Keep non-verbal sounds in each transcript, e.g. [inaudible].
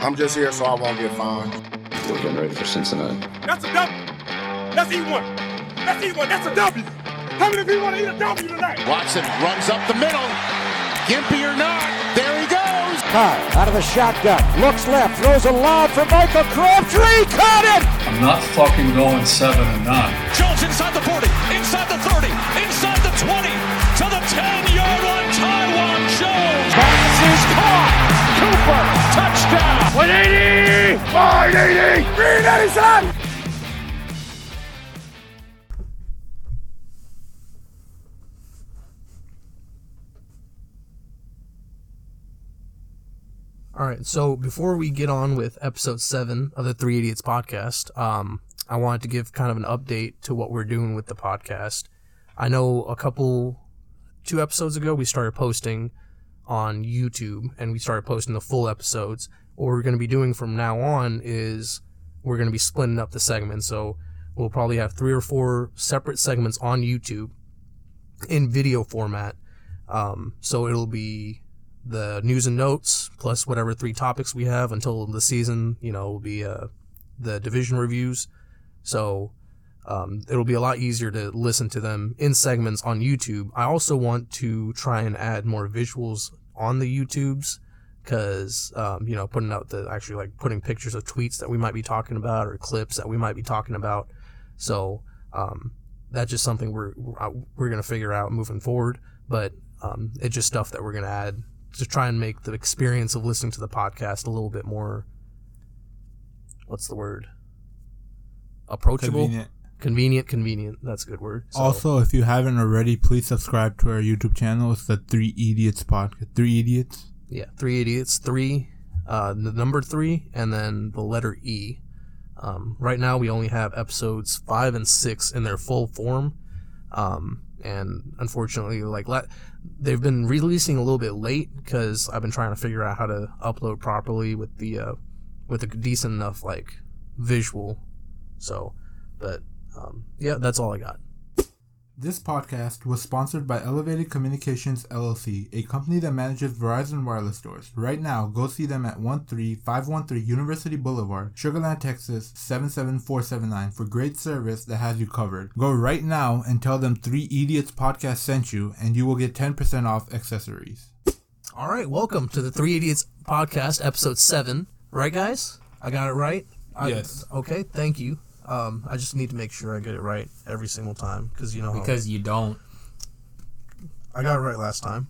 I'm just here so I won't get fined. We're getting ready for Cincinnati. That's a W. That's E1. That's E1. That's a W. How many people want to eat a W tonight? Watson runs up the middle. Gimpy or not, there he goes. Carr out of the shotgun, looks left, throws a lob for Michael Crabtree, caught it! I'm not fucking going seven and nine. Jones inside the 40, inside the 30, inside the 20, to the 10 yard line. Taiwan Jones. Pass is caught! Cooper, touchdown! 180! 180! 387! All right, so before we get on with episode seven of the Three Idiots podcast, um, I wanted to give kind of an update to what we're doing with the podcast. I know a couple, two episodes ago, we started posting on YouTube and we started posting the full episodes. What we're going to be doing from now on is we're going to be splitting up the segments. So we'll probably have three or four separate segments on YouTube in video format. Um, so it'll be the news and notes plus whatever three topics we have until the season, you know, will be uh, the division reviews. So um, it'll be a lot easier to listen to them in segments on YouTube. I also want to try and add more visuals on the YouTubes because um, you know putting out the actually like putting pictures of tweets that we might be talking about or clips that we might be talking about. So um, that's just something we're we're gonna figure out moving forward. But um, it's just stuff that we're gonna add to try and make the experience of listening to the podcast a little bit more. What's the word? Approachable. Convenient. Convenient, convenient. That's a good word. So- Also, if you haven't already, please subscribe to our YouTube channel. It's the Three Idiots podcast. Three Idiots. Yeah, three idiots, three, uh, the number three, and then the letter E. Um, right now, we only have episodes five and six in their full form, um, and unfortunately, like la- they've been releasing a little bit late because I've been trying to figure out how to upload properly with the uh, with a decent enough like visual. So, but um, yeah, that's all I got. This podcast was sponsored by Elevated Communications LLC, a company that manages Verizon wireless stores. Right now, go see them at 13513 University Boulevard, Sugarland, Texas 77479 for great service that has you covered. Go right now and tell them 3 Idiots Podcast sent you, and you will get 10% off accessories. All right, welcome to the Three Idiots podcast, episode seven. Right, guys? I got it right. I- Yes. Okay. Thank you. Um, I just need to make sure I get it right every single time because you know how- Because you don't. I got it right last time.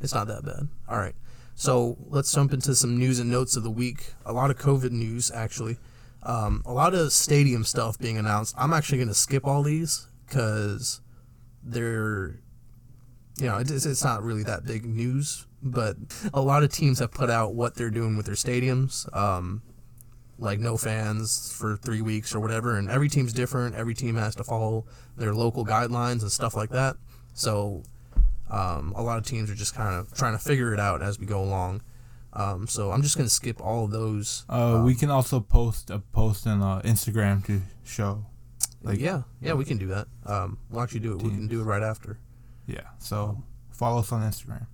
It's not that bad. All right. So let's jump into some news and notes of the week. A lot of COVID news, actually. Um, a lot of stadium stuff being announced. I'm actually going to skip all these because they're, you know, it's, it's not really that big news. But a lot of teams have put out what they're doing with their stadiums. Um, like no fans for three weeks or whatever. And every team's different. Every team has to follow their local guidelines and stuff like that. So um, a lot of teams are just kind of trying to figure it out as we go along. Um, so I'm just gonna skip all of those. Uh, we can also post a post on uh, Instagram to show. Like yeah, yeah, we can do that. Um, we'll actually do it. We can do it right after. Yeah, so follow us on Instagram.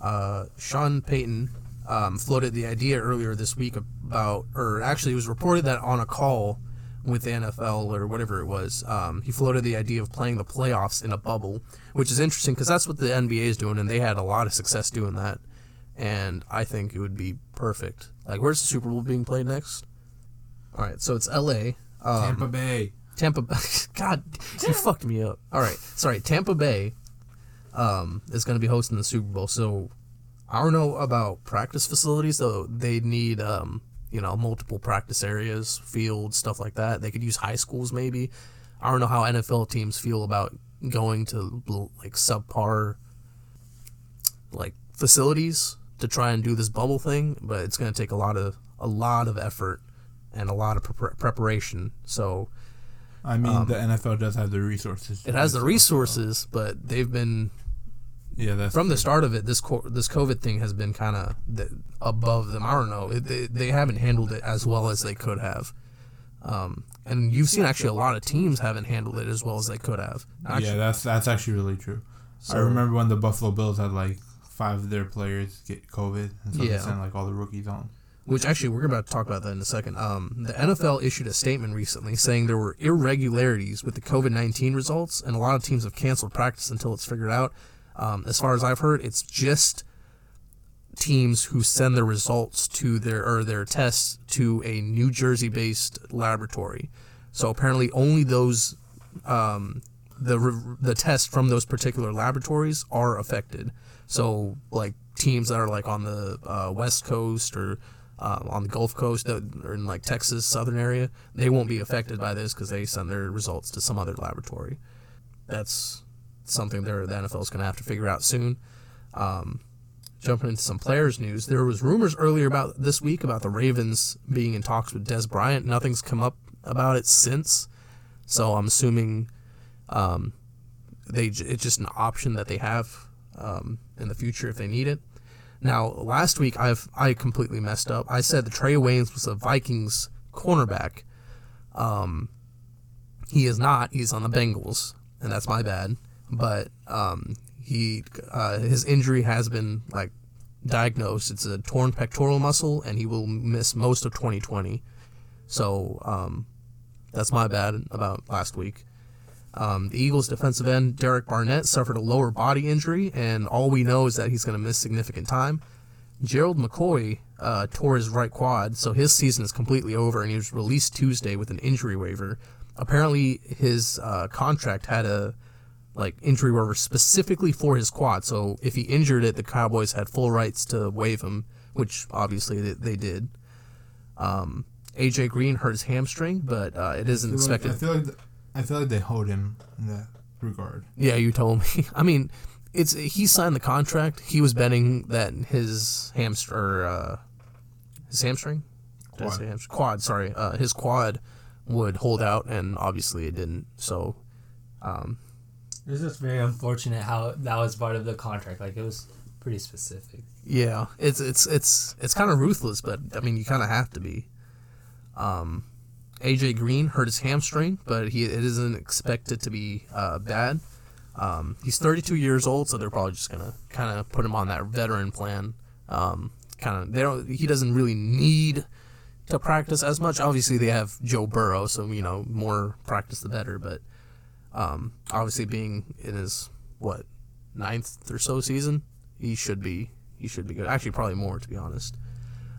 uh, Sean Payton um, floated the idea earlier this week about, or actually, it was reported that on a call with the NFL or whatever it was, um, he floated the idea of playing the playoffs in a bubble, which is interesting because that's what the NBA is doing, and they had a lot of success doing that. And I think it would be perfect. Like, where's the Super Bowl being played next? All right, so it's L.A. Um, Tampa Bay. Tampa Bay. [laughs] God, you fucked me up. All right, sorry. Tampa Bay um, is going to be hosting the Super Bowl. So I don't know about practice facilities, though. They need, um, you know, multiple practice areas, fields, stuff like that. They could use high schools, maybe. I don't know how NFL teams feel about going to like subpar, like facilities to try and do this bubble thing, but it's going to take a lot of a lot of effort and a lot of pre- preparation. So I mean, Um, the NFL does have the resources. it has the so, resources, but they've been so- Yeah, that's from the start of it. This co- this COVID thing has been kind of above them. I don't know. It, they they haven't handled it as well as they could have. Um, and you've seen actually a lot of teams haven't handled it as well as they could have. Actually, yeah, that's that's actually really true. I remember when the Buffalo Bills had like five of their players get COVID, and so Yeah. they sent like all the rookies on. which actually we're about to talk about that in a second. Um, the NFL issued a statement recently saying there were irregularities with the COVID 19 results, and a lot of teams have canceled practice until it's figured out. Um, as far as I've heard, it's just teams who send their results to their or their tests to a New Jersey based laboratory. So apparently, only those um, the the tests from those particular laboratories are affected. So like teams that are like on the uh, West Coast or uh, on the Gulf Coast or in like Texas southern area, they won't be affected by this because they send their results to some other laboratory. That's something there the NFL is going to have to figure out soon. Um, jumping into some players news, there was rumors earlier about this week about the Ravens being in talks with Dez Bryant. Nothing's come up about it since, so I'm assuming um, they it's just an option that they have um, in the future if they need it. Now, last week I've I completely messed up. I said the Trae Waynes was a Vikings cornerback. Um, he is not. He's on the Bengals, and that's my bad. But um, he uh, his injury has been like diagnosed. It's a torn pectoral muscle, and he will miss most of 2020. So um, that's my bad about last week. Um, the Eagles' defensive end Derek Barnett suffered a lower body injury, and all we know is that he's going to miss significant time. Gerald McCoy uh, tore his right quad, so his season is completely over, and he was released Tuesday with an injury waiver. Apparently, his uh, contract had a like injury waiver specifically for his quad. So if he injured it, the Cowboys had full rights to waive him, which obviously they, they did. Um, AJ Green hurt his hamstring, but uh, it isn't I expected. Like, I feel like th- I feel like they hold him in that regard. Yeah, you told me. [laughs] I mean, it's he signed the contract. He was betting that his hamstring, uh, his hamstring, Quad. hamstring? quad. Sorry, uh, his quad would hold out, and obviously it didn't. So, um, It's just very unfortunate how that was part of the contract. Like it was pretty specific. yeah, it's it's it's it's kind of ruthless, but I mean, you kind of have to be. Um, AJ Green hurt his hamstring, but he it isn't expected to be uh, bad. Um, he's 32 years old, so they're probably just gonna kind of put him on that veteran plan. Um, kind of they don't. He doesn't really need to practice as much. Obviously, they have Joe Burrow, so you know more practice the better. But um, obviously, being in his what ninth or so season, he should be he should be good. Actually, probably more to be honest.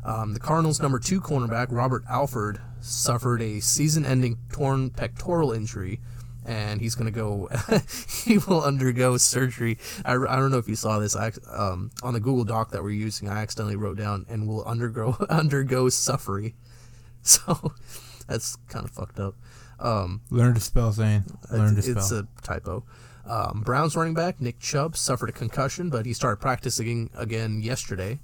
Um, the Cardinals' number two cornerback, Robert Alford, suffered a season ending torn pectoral injury, and he's going to go, [laughs] he will undergo surgery. I, I don't know if you saw this I, um, on the Google Doc that we're using. I accidentally wrote down, and will undergo, [laughs] undergo suffering. [laughs] So that's kind of fucked up. Um, Learn to spell, Zane. Learn to it's, it's spell. a typo. Um, Browns running back Nick Chubb suffered a concussion, but he started practicing again yesterday.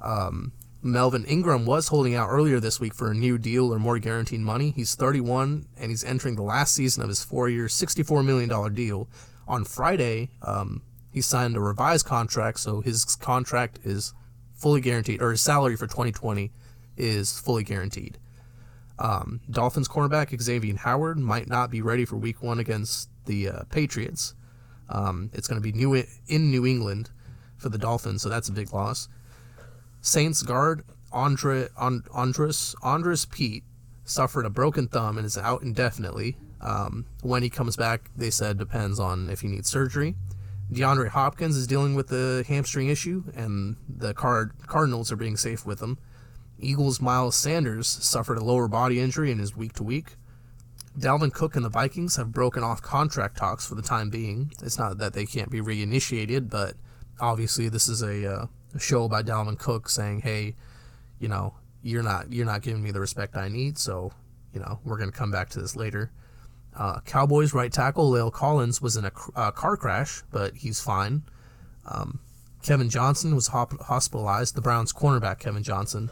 Um, Melvin Ingram was holding out earlier this week for a new deal or more guaranteed money. He's 31 and he's entering the last season of his four-year, $64 million deal. On Friday, um, he signed a revised contract, so his contract is fully guaranteed, or his salary for 2020 is fully guaranteed. Um, Dolphins cornerback Xavier Howard might not be ready for Week One against the uh, Patriots. Um, it's going to be new in New England for the Dolphins, so that's a big loss. Saints guard Andre and, Andrus Andrus Peat suffered a broken thumb and is out indefinitely. Um, when he comes back, they said depends on if he needs surgery. DeAndre Hopkins is dealing with the hamstring issue, and the Card- Cardinals are being safe with him. Eagles' Miles Sanders suffered a lower body injury and is week to week. Dalvin Cook and the Vikings have broken off contract talks for the time being. It's not that they can't be reinitiated, but obviously this is a, uh, a show by Dalvin Cook saying, "Hey, you know, you're not you're not giving me the respect I need, so you know we're gonna come back to this later." Uh, Cowboys right tackle La'el Collins was in a uh, car crash, but he's fine. Um, Kevin Johnson was hop- hospitalized. The Browns cornerback Kevin Johnson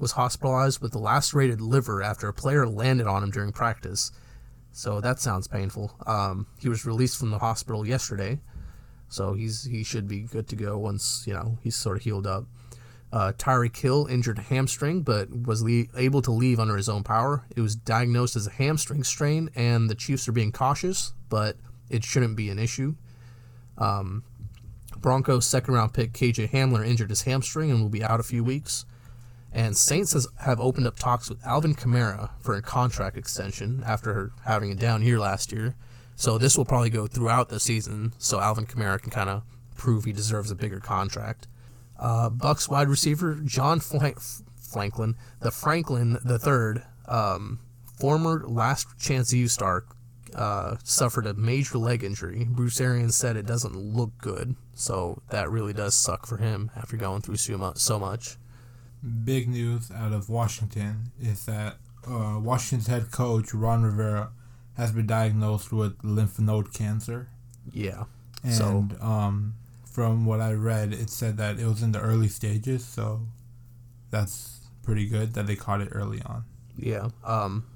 was hospitalized with a lacerated liver after a player landed on him during practice. So that sounds painful. Um, he was released from the hospital yesterday, so he's he should be good to go once you know he's sort of healed up. Uh, Hill injured hamstring, but was le- able to leave under his own power. It was diagnosed as a hamstring strain, and the Chiefs are being cautious, but it shouldn't be an issue. Um, Broncos second round pick KJ Hamler injured his hamstring and will be out a few weeks. And Saints has, have opened up talks with Alvin Kamara for a contract extension after having a down year last year. So this will probably go throughout the season, so Alvin Kamara can kind of prove he deserves a bigger contract. Uh, Bucks wide receiver John Flank- Franklin, the Franklin the third, um, former last chance U star, uh, suffered a major leg injury. Bruce Arians said it doesn't look good, so that really does suck for him after going through so much. Big news out of Washington is that uh, Washington's head coach Ron Rivera has been diagnosed with lymph node cancer. Yeah. And so um, from what I read, it said that it was in the early stages, so that's pretty good that they caught it early on. yeah. Um,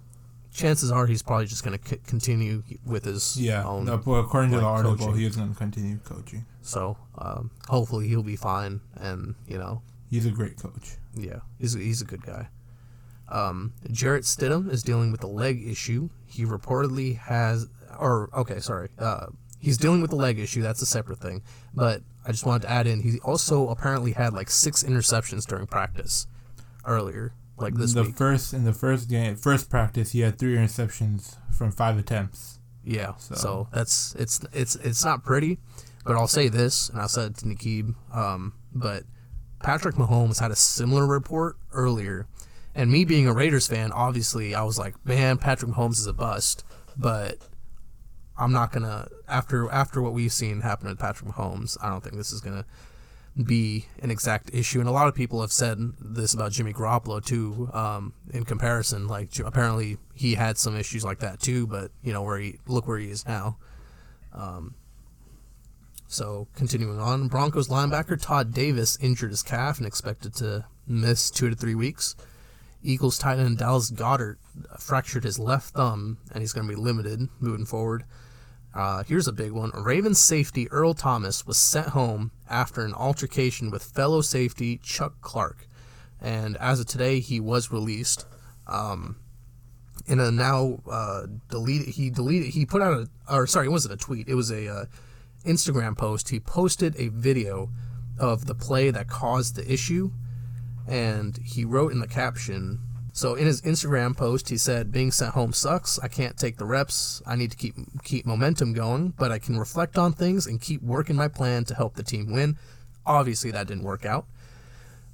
chances are he's probably just going to c- continue with his Yeah, own. according to the article, coaching. he is going to continue coaching. So um, hopefully he'll be fine, and you know He's a great coach. Yeah, he's a, he's a good guy. Um, Jarrett Stidham is dealing with a leg issue. He reportedly has, or okay, sorry, uh, he's dealing with a leg issue. That's a separate thing. But I just wanted to add in, he also apparently had like six interceptions during practice earlier, like this the week. first in the first game, first practice, he had three interceptions from five attempts. Yeah, so. So- that's it's it's it's not pretty, but I'll say this, and I said it to Nikib, um, but Patrick Mahomes had a similar report earlier, and me being a Raiders fan, obviously I was like, man, Patrick Mahomes is a bust, but I'm not gonna after after what we've seen happen with Patrick Mahomes, I don't think this is gonna be an exact issue. And a lot of people have said this about Jimmy Garoppolo too. Um, in comparison, like apparently he had some issues like that too, but you know where he look where he is now. Um, so continuing on, Broncos linebacker Todd Davis injured his calf and expected to miss two to three weeks. Eagles tight end Dallas Goedert fractured his left thumb and he's going to be limited moving forward. Uh, here's a big one. Ravens safety Earl Thomas was sent home after an altercation with fellow safety Chuck Clark. And as of today, he was released. Um, in a now uh, deleted, he deleted, he put out a, or sorry, it wasn't a tweet, it was a uh, Instagram post. He posted a video of the play that caused the issue, and he wrote in the caption, so in his Instagram post, he said, "Being sent home sucks. I can't take the reps. I need to keep keep momentum going, but I can reflect on things and keep working my plan to help the team win." Obviously, that didn't work out.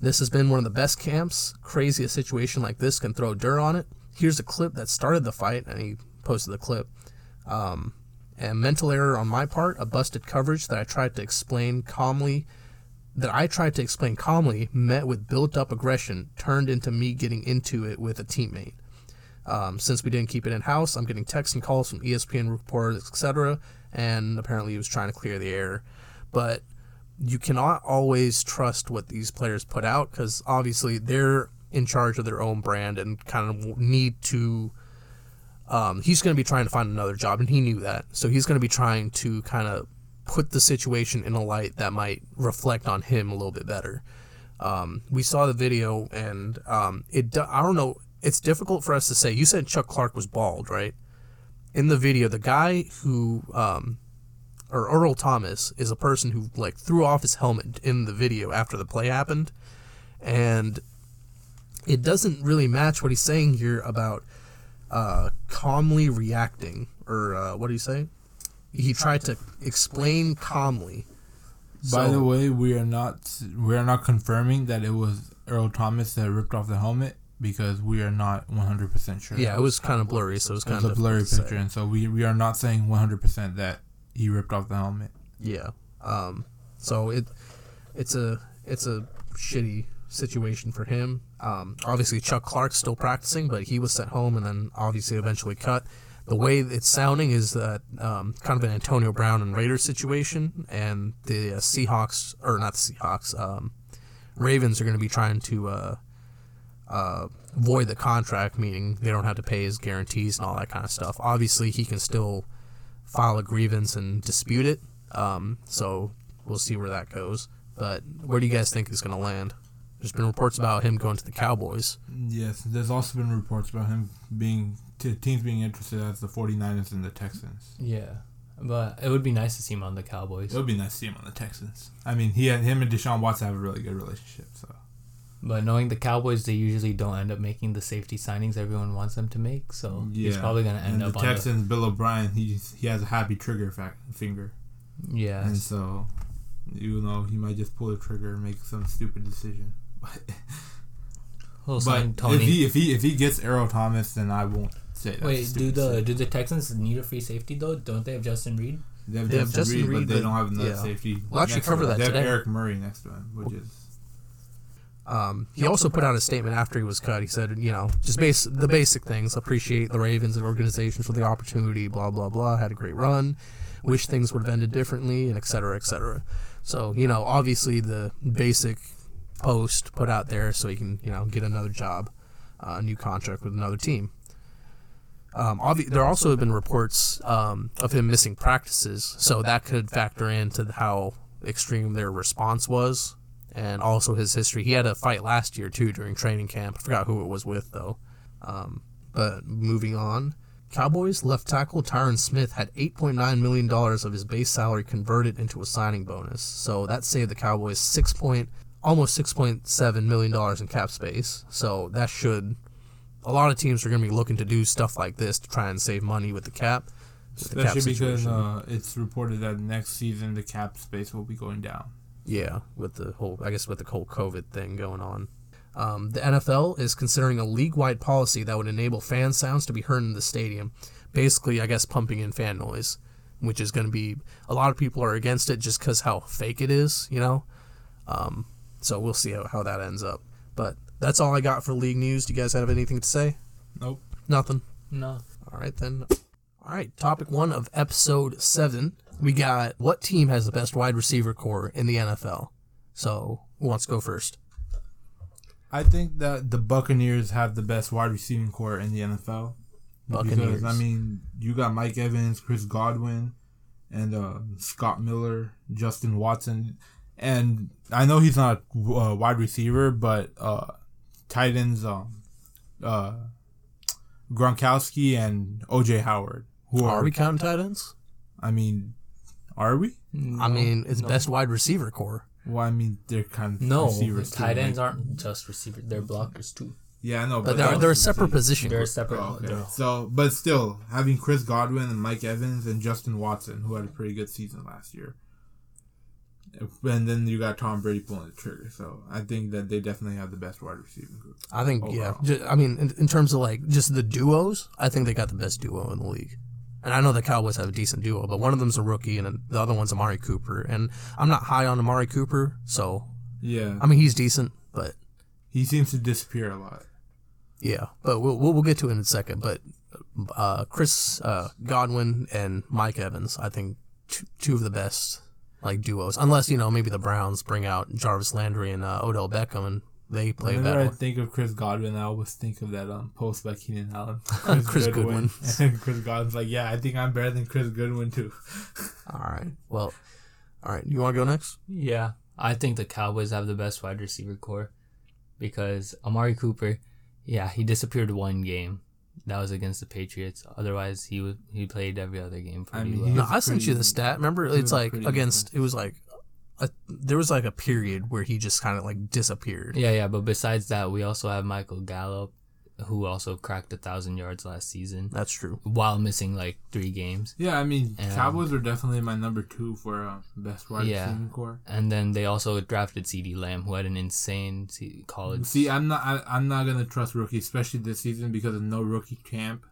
This has been one of the best camps. Crazy a situation like this can throw dirt on it. Here's a clip that started the fight, and he posted the clip. Um, and mental error on my part, a busted coverage that I tried to explain calmly that I tried to explain calmly met with built up aggression turned into me getting into it with a teammate. Um, since we didn't keep it in house, I'm getting texts and calls from ESPN reporters, etc. And apparently he was trying to clear the air. But you cannot always trust what these players put out because obviously they're in charge of their own brand and kind of need to. Um, he's going to be trying to find another job, and he knew that. So he's going to be trying to kind of put the situation in a light that might reflect on him a little bit better. Um, we saw the video, and um, it I don't know. It's difficult for us to say. You said Chuck Clark was bald, right? In the video, the guy who, um, or Earl Thomas, is a person who like threw off his helmet in the video after the play happened, and it doesn't really match what he's saying here about uh, calmly reacting, or uh, what do you say? He tried to explain calmly. By So- the way, we are not we are not confirming that it was Earl Thomas that ripped off the helmet because we are not one hundred percent sure. Yeah, it was kind of blurry, so it was It kind was of a blurry picture, and so we we are not saying one hundred percent that he ripped off the helmet. Yeah. Um. So it, it's a it's a shitty situation for him. Um. Obviously, Chuck Clark's still practicing, but he was sent home and then obviously eventually cut. The way it's sounding is that um, kind of an Antonio Brown and Raiders situation, and the uh, Seahawks or not the Seahawks, um, Ravens are going to be trying to uh, uh, void the contract, meaning they don't have to pay his guarantees and all that kind of stuff. Obviously, he can still file a grievance and dispute it. Um, so we'll see where that goes. But where do you guys think he's going to land? There's been reports about him going to the Cowboys. Yes, there's also been reports about him being t- teams being interested as the 49ers and the Texans. Yeah, but it would be nice to see him on the Cowboys. It would be nice to see him on the Texans. I mean, he had him and Deshaun Watson have a really good relationship. So But knowing the Cowboys, they usually don't end up making the safety signings everyone wants them to make. So he's probably gonna end and up the on the Texans. Bill O'Brien, he he has a happy trigger fa- finger, yeah. and so you know he might just pull the trigger and make some stupid decision. [laughs] He'll but sign if he if he if he gets Earl Thomas, then I won't say that. Wait, do the do the Texans need a free safety though? Don't they have Justin Reid? They have They have Justin, Justin Reid, Reid, but they don't have another yeah. safety. We'll actually next cover to him. that They have today. Eric Murray next to him, which is Um, he also put out a statement after he was cut. He said, you know, just base the basic things. Appreciate the Ravens and organization for the opportunity. Blah blah blah. Had a great run. Wish things would have ended differently, and et cetera, et cetera. So you know, obviously the basic post put out there so he can you know get another job, uh, a new contract with another team. Um, obvi- there also have been reports um, of him missing practices, so that could factor into how extreme their response was, and also his history. He had a fight last year too during training camp. I forgot who it was with though. Um, but moving on, Cowboys left tackle Tyron Smith had 8.9 million dollars of his base salary converted into a signing bonus, so that saved the Cowboys six point almost 6.7 million dollars in cap space. So that should a lot of teams are going to be looking to do stuff like this to try and save money with the cap. with the cap especially because uh, it's reported that next season the cap space will be going down. Yeah, with the whole, I guess, with the whole COVID thing going on. Um, the NFL is considering a league wide policy that would enable fan sounds to be heard in the stadium. Basically, I guess, pumping in fan noise, which is going to be, a lot of people are against it just because how fake it is, you know? Um, so we'll see how, how that ends up. But that's all I got for league news. Do you guys have anything to say? Nope. Nothing. No. All right, then. All right, topic one of episode seven. We got what team has the best wide receiver core in the NFL? So, who wants to go first? I think that the Buccaneers have the best wide receiving core in the NFL. Buccaneers. Because, I mean, you got Mike Evans, Chris Godwin, and uh, Scott Miller, Justin Watson. And I know he's not a uh, wide receiver, but uh, tight ends, um, uh, Gronkowski and OJ Howard. Who Are are, we counting tight ends? I mean, are we? I mean, it's best wide receiver core. Well, I mean, they're kind of No, receivers. too, tight ends like- aren't just receivers; they're blockers too. Yeah, I know, But they're, they're a separate position. They're a separate. Oh, okay. they're- So, but still, having Chris Godwin and Mike Evans and Justin Watson, who had a pretty good season last year, and then you got Tom Brady pulling the trigger. So, I think that they definitely have the best wide receiving group. I think, yeah. overall. Ju- I mean, in, in terms of like just the duos, I think they got the best duo in the league. And I know the Cowboys have a decent duo, but one of them's a rookie and the other one's Amari Cooper. And I'm not high on Amari Cooper, so Yeah, I mean he's decent, but he seems to disappear a lot. Yeah, but we'll we'll, we'll get to it in a second. But uh, Chris uh, Godwin and Mike Evans, I think two, two of the best like duos. Unless you know maybe the Browns bring out Jarvis Landry and uh, Odell Beckham and they play Whenever I better. think of Chris Godwin, I always think of that um, post by Keenan Allen. [laughs] Chris Goodwin. [laughs] and Chris Godwin's like, yeah, I think I'm better than Chris Goodwin too. [laughs] All right. Well, all right. You want to go next? Yeah, I think the Cowboys have the best wide receiver core because Amari Cooper, yeah, he disappeared one game. That was against the Patriots. Otherwise, he was he played every other game I pretty mean, well. No, was I sent you the stat. Remember, it's like pretty against. It was like. A, there was like a period where he just kind of like disappeared. Yeah, yeah, but besides that, we also have Michael Gallup, who also cracked a thousand yards last season That's true. while missing like three games. Yeah, I mean, And- Cowboys are definitely my number two for uh, best wide Yeah. receiving core. And then they also drafted CeeDee Lamb, who had an insane se- college. See, I'm not. I, I'm not gonna trust rookies, especially this season because of no rookie camp,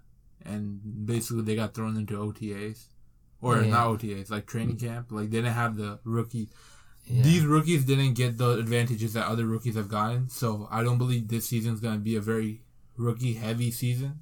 and basically they got thrown into OTAs, or Yeah. not OTAs, like training camp. Like they didn't have the rookie. Yeah. These rookies didn't get the advantages that other rookies have gotten. So I don't believe this season's gonna be a very rookie heavy season.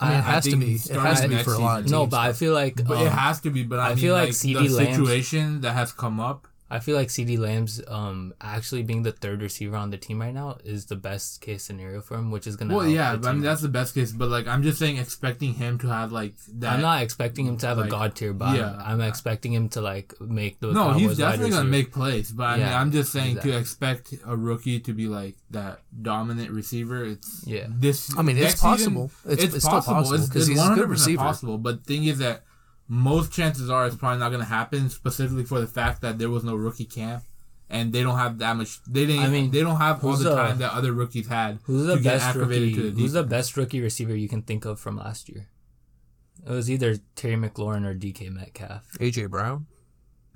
I mean, it I has to think be. It starting has to be for a lot of season- no, but I feel like But um, it has to be. But I, I mean, feel like like, CeeDee the Lamb's- situation that has come up. I feel like CeeDee Lamb's um actually being the third receiver on the team right now is the best case scenario for him, which is gonna. Well, help yeah, I mean that's the best case. But like, I'm just saying, expecting him to have like that. I'm not expecting him to have like, a god tier bottom. yeah. I'm expecting him to like make the. No, Cowboys he's wide definitely gonna receiver. make plays, but I mean, Yeah, I'm just saying exactly. to expect a rookie to be like that dominant receiver. It's Yeah. This I mean, it's next season, possible. It's- it's still possible, It's, 'cause it's he's a good 100% receiver. Possible, but thing is that most chances are it's probably not gonna happen. Specifically for the fact that there was no rookie camp, and they don't have that much. They didn't. I mean, they don't have all the the- time that other rookies had. Who's the get best acclimated rookie? to the Who's the best rookie receiver you can think of from last year? It was either Terry McLaurin or DK Metcalf. AJ Brown.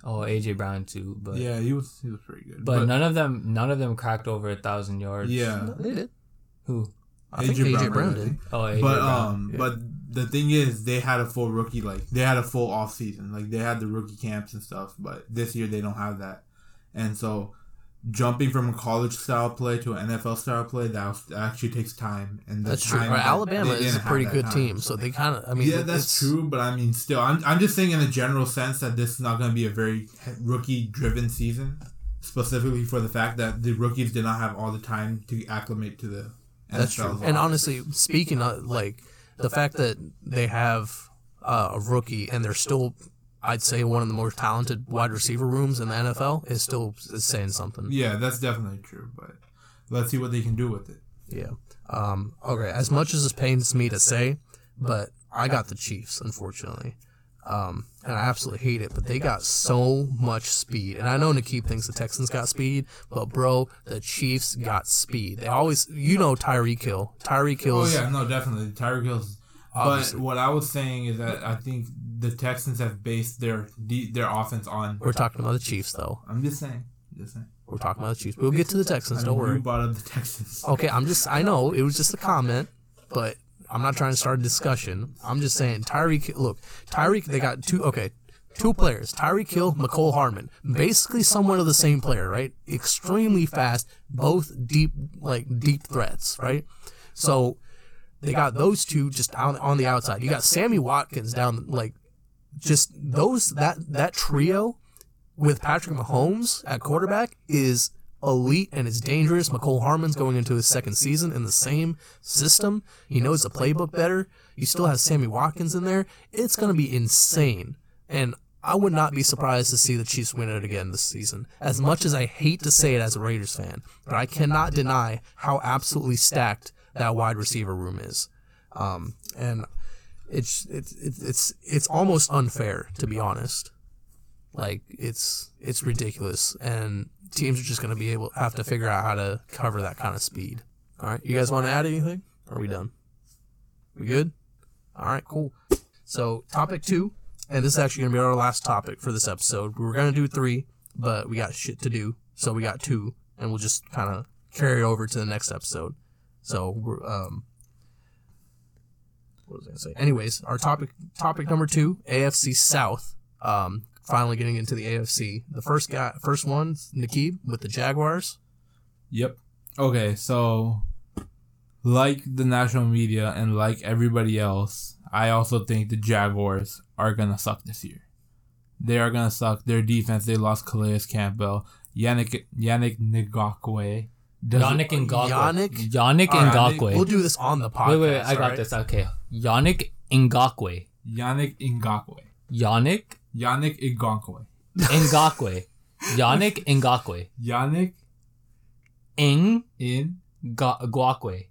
Oh, AJ Brown too, but Yeah, he was he was pretty good. but, none of them none of them cracked over a thousand yards. yeah, They did. Who? I think AJ Brown I did. think. Oh, AJ But Brown. um, yeah. but the thing is, they had a full rookie like they had a full off season, like they had the rookie camps and stuff. But this year they don't have that, and so jumping from a college style play to an NFL style play that was- that actually takes time. And the That's true. time Or that Alabama is a pretty good time. team, so they kind of. I mean, yeah, that's true, but I mean, still, I'm, I'm just saying in a general sense that this is not going to be a very rookie driven season, specifically for the fact that the rookies did not have all the time to acclimate to the NFL That's true. And honestly, speaking of like the fact that they have uh, a rookie and they're still, I'd say, one of the most talented wide receiver rooms in the NFL is still is saying something. Yeah, that's definitely true, but let's see what they can do with it. Yeah. Um, okay. As much as it pains me to say, but I got the Chiefs, unfortunately. Um, and I absolutely hate it, but they got so much speed. And I know Nikeem thinks the Texans got speed, but bro, the Chiefs got speed. They always, you know, Tyreek Hill. Tyreek Hill's Oh yeah, no, definitely Tyreek Hill's. But what I was saying is that I think the Texans have based their their offense on. We're talking about the Chiefs, though. I'm just saying, just saying. We're talking about the Chiefs. We'll get to the Texans. Don't worry. You brought up the Texans. Okay, I'm just. I know it was just a comment, but I'm not trying to start a discussion. I'm just saying Tyreek. Look, Tyreek. They got two. Okay, two players. Tyreek Hill, Mecole Hardman. Basically, somewhat of the same player, right? Extremely fast, both deep, like deep threats, right? So they got those two just on on the outside. You got Sammy Watkins down, like just those that that trio with Patrick Mahomes at quarterback is elite and it's dangerous. Mecole Hardman's going into his second season in the same system. He knows the playbook better. You still have Sammy Watkins in there. It's going to be insane. And I would not be surprised to see the Chiefs win it again this season. As much as I hate to say it as a Raiders fan, but I cannot deny how absolutely stacked that wide receiver room is. Um, and it's, it's, it's, it's, it's almost unfair, to be honest. Like it's it's ridiculous, and teams are just going to be able have to figure out how to cover that kind of speed. All right, you guys want to add anything? Are we done? We good? All right, cool. So topic two, and this is actually going to be our last topic for this episode. We were going to do three, but we got shit to do, so we got two, and we'll just kind of carry over to the next episode. So um. What was I gonna say? Anyways, our topic topic number two, AFC South. Um, finally getting into the AFC. The first guy, first one, Nikib with the Jaguars. Yep. Okay, so like the national media and like everybody else, I also think the Jaguars are gonna suck this year. They are gonna suck. Their defense, they lost Calais Campbell, Yannick Yannick Ngakoue. Yannick it- Ngakoue. Yannick? Yannick Alright, Ngakoue. We'll do this on the podcast. wait, wait, I got alright? this. Okay. Yannick Ngakoue. Yannick Ngakoue. Yannick Yannick Ngakoue. Ngakoue. Yannick Ngakoue. Yannick Ng in Ngakoue.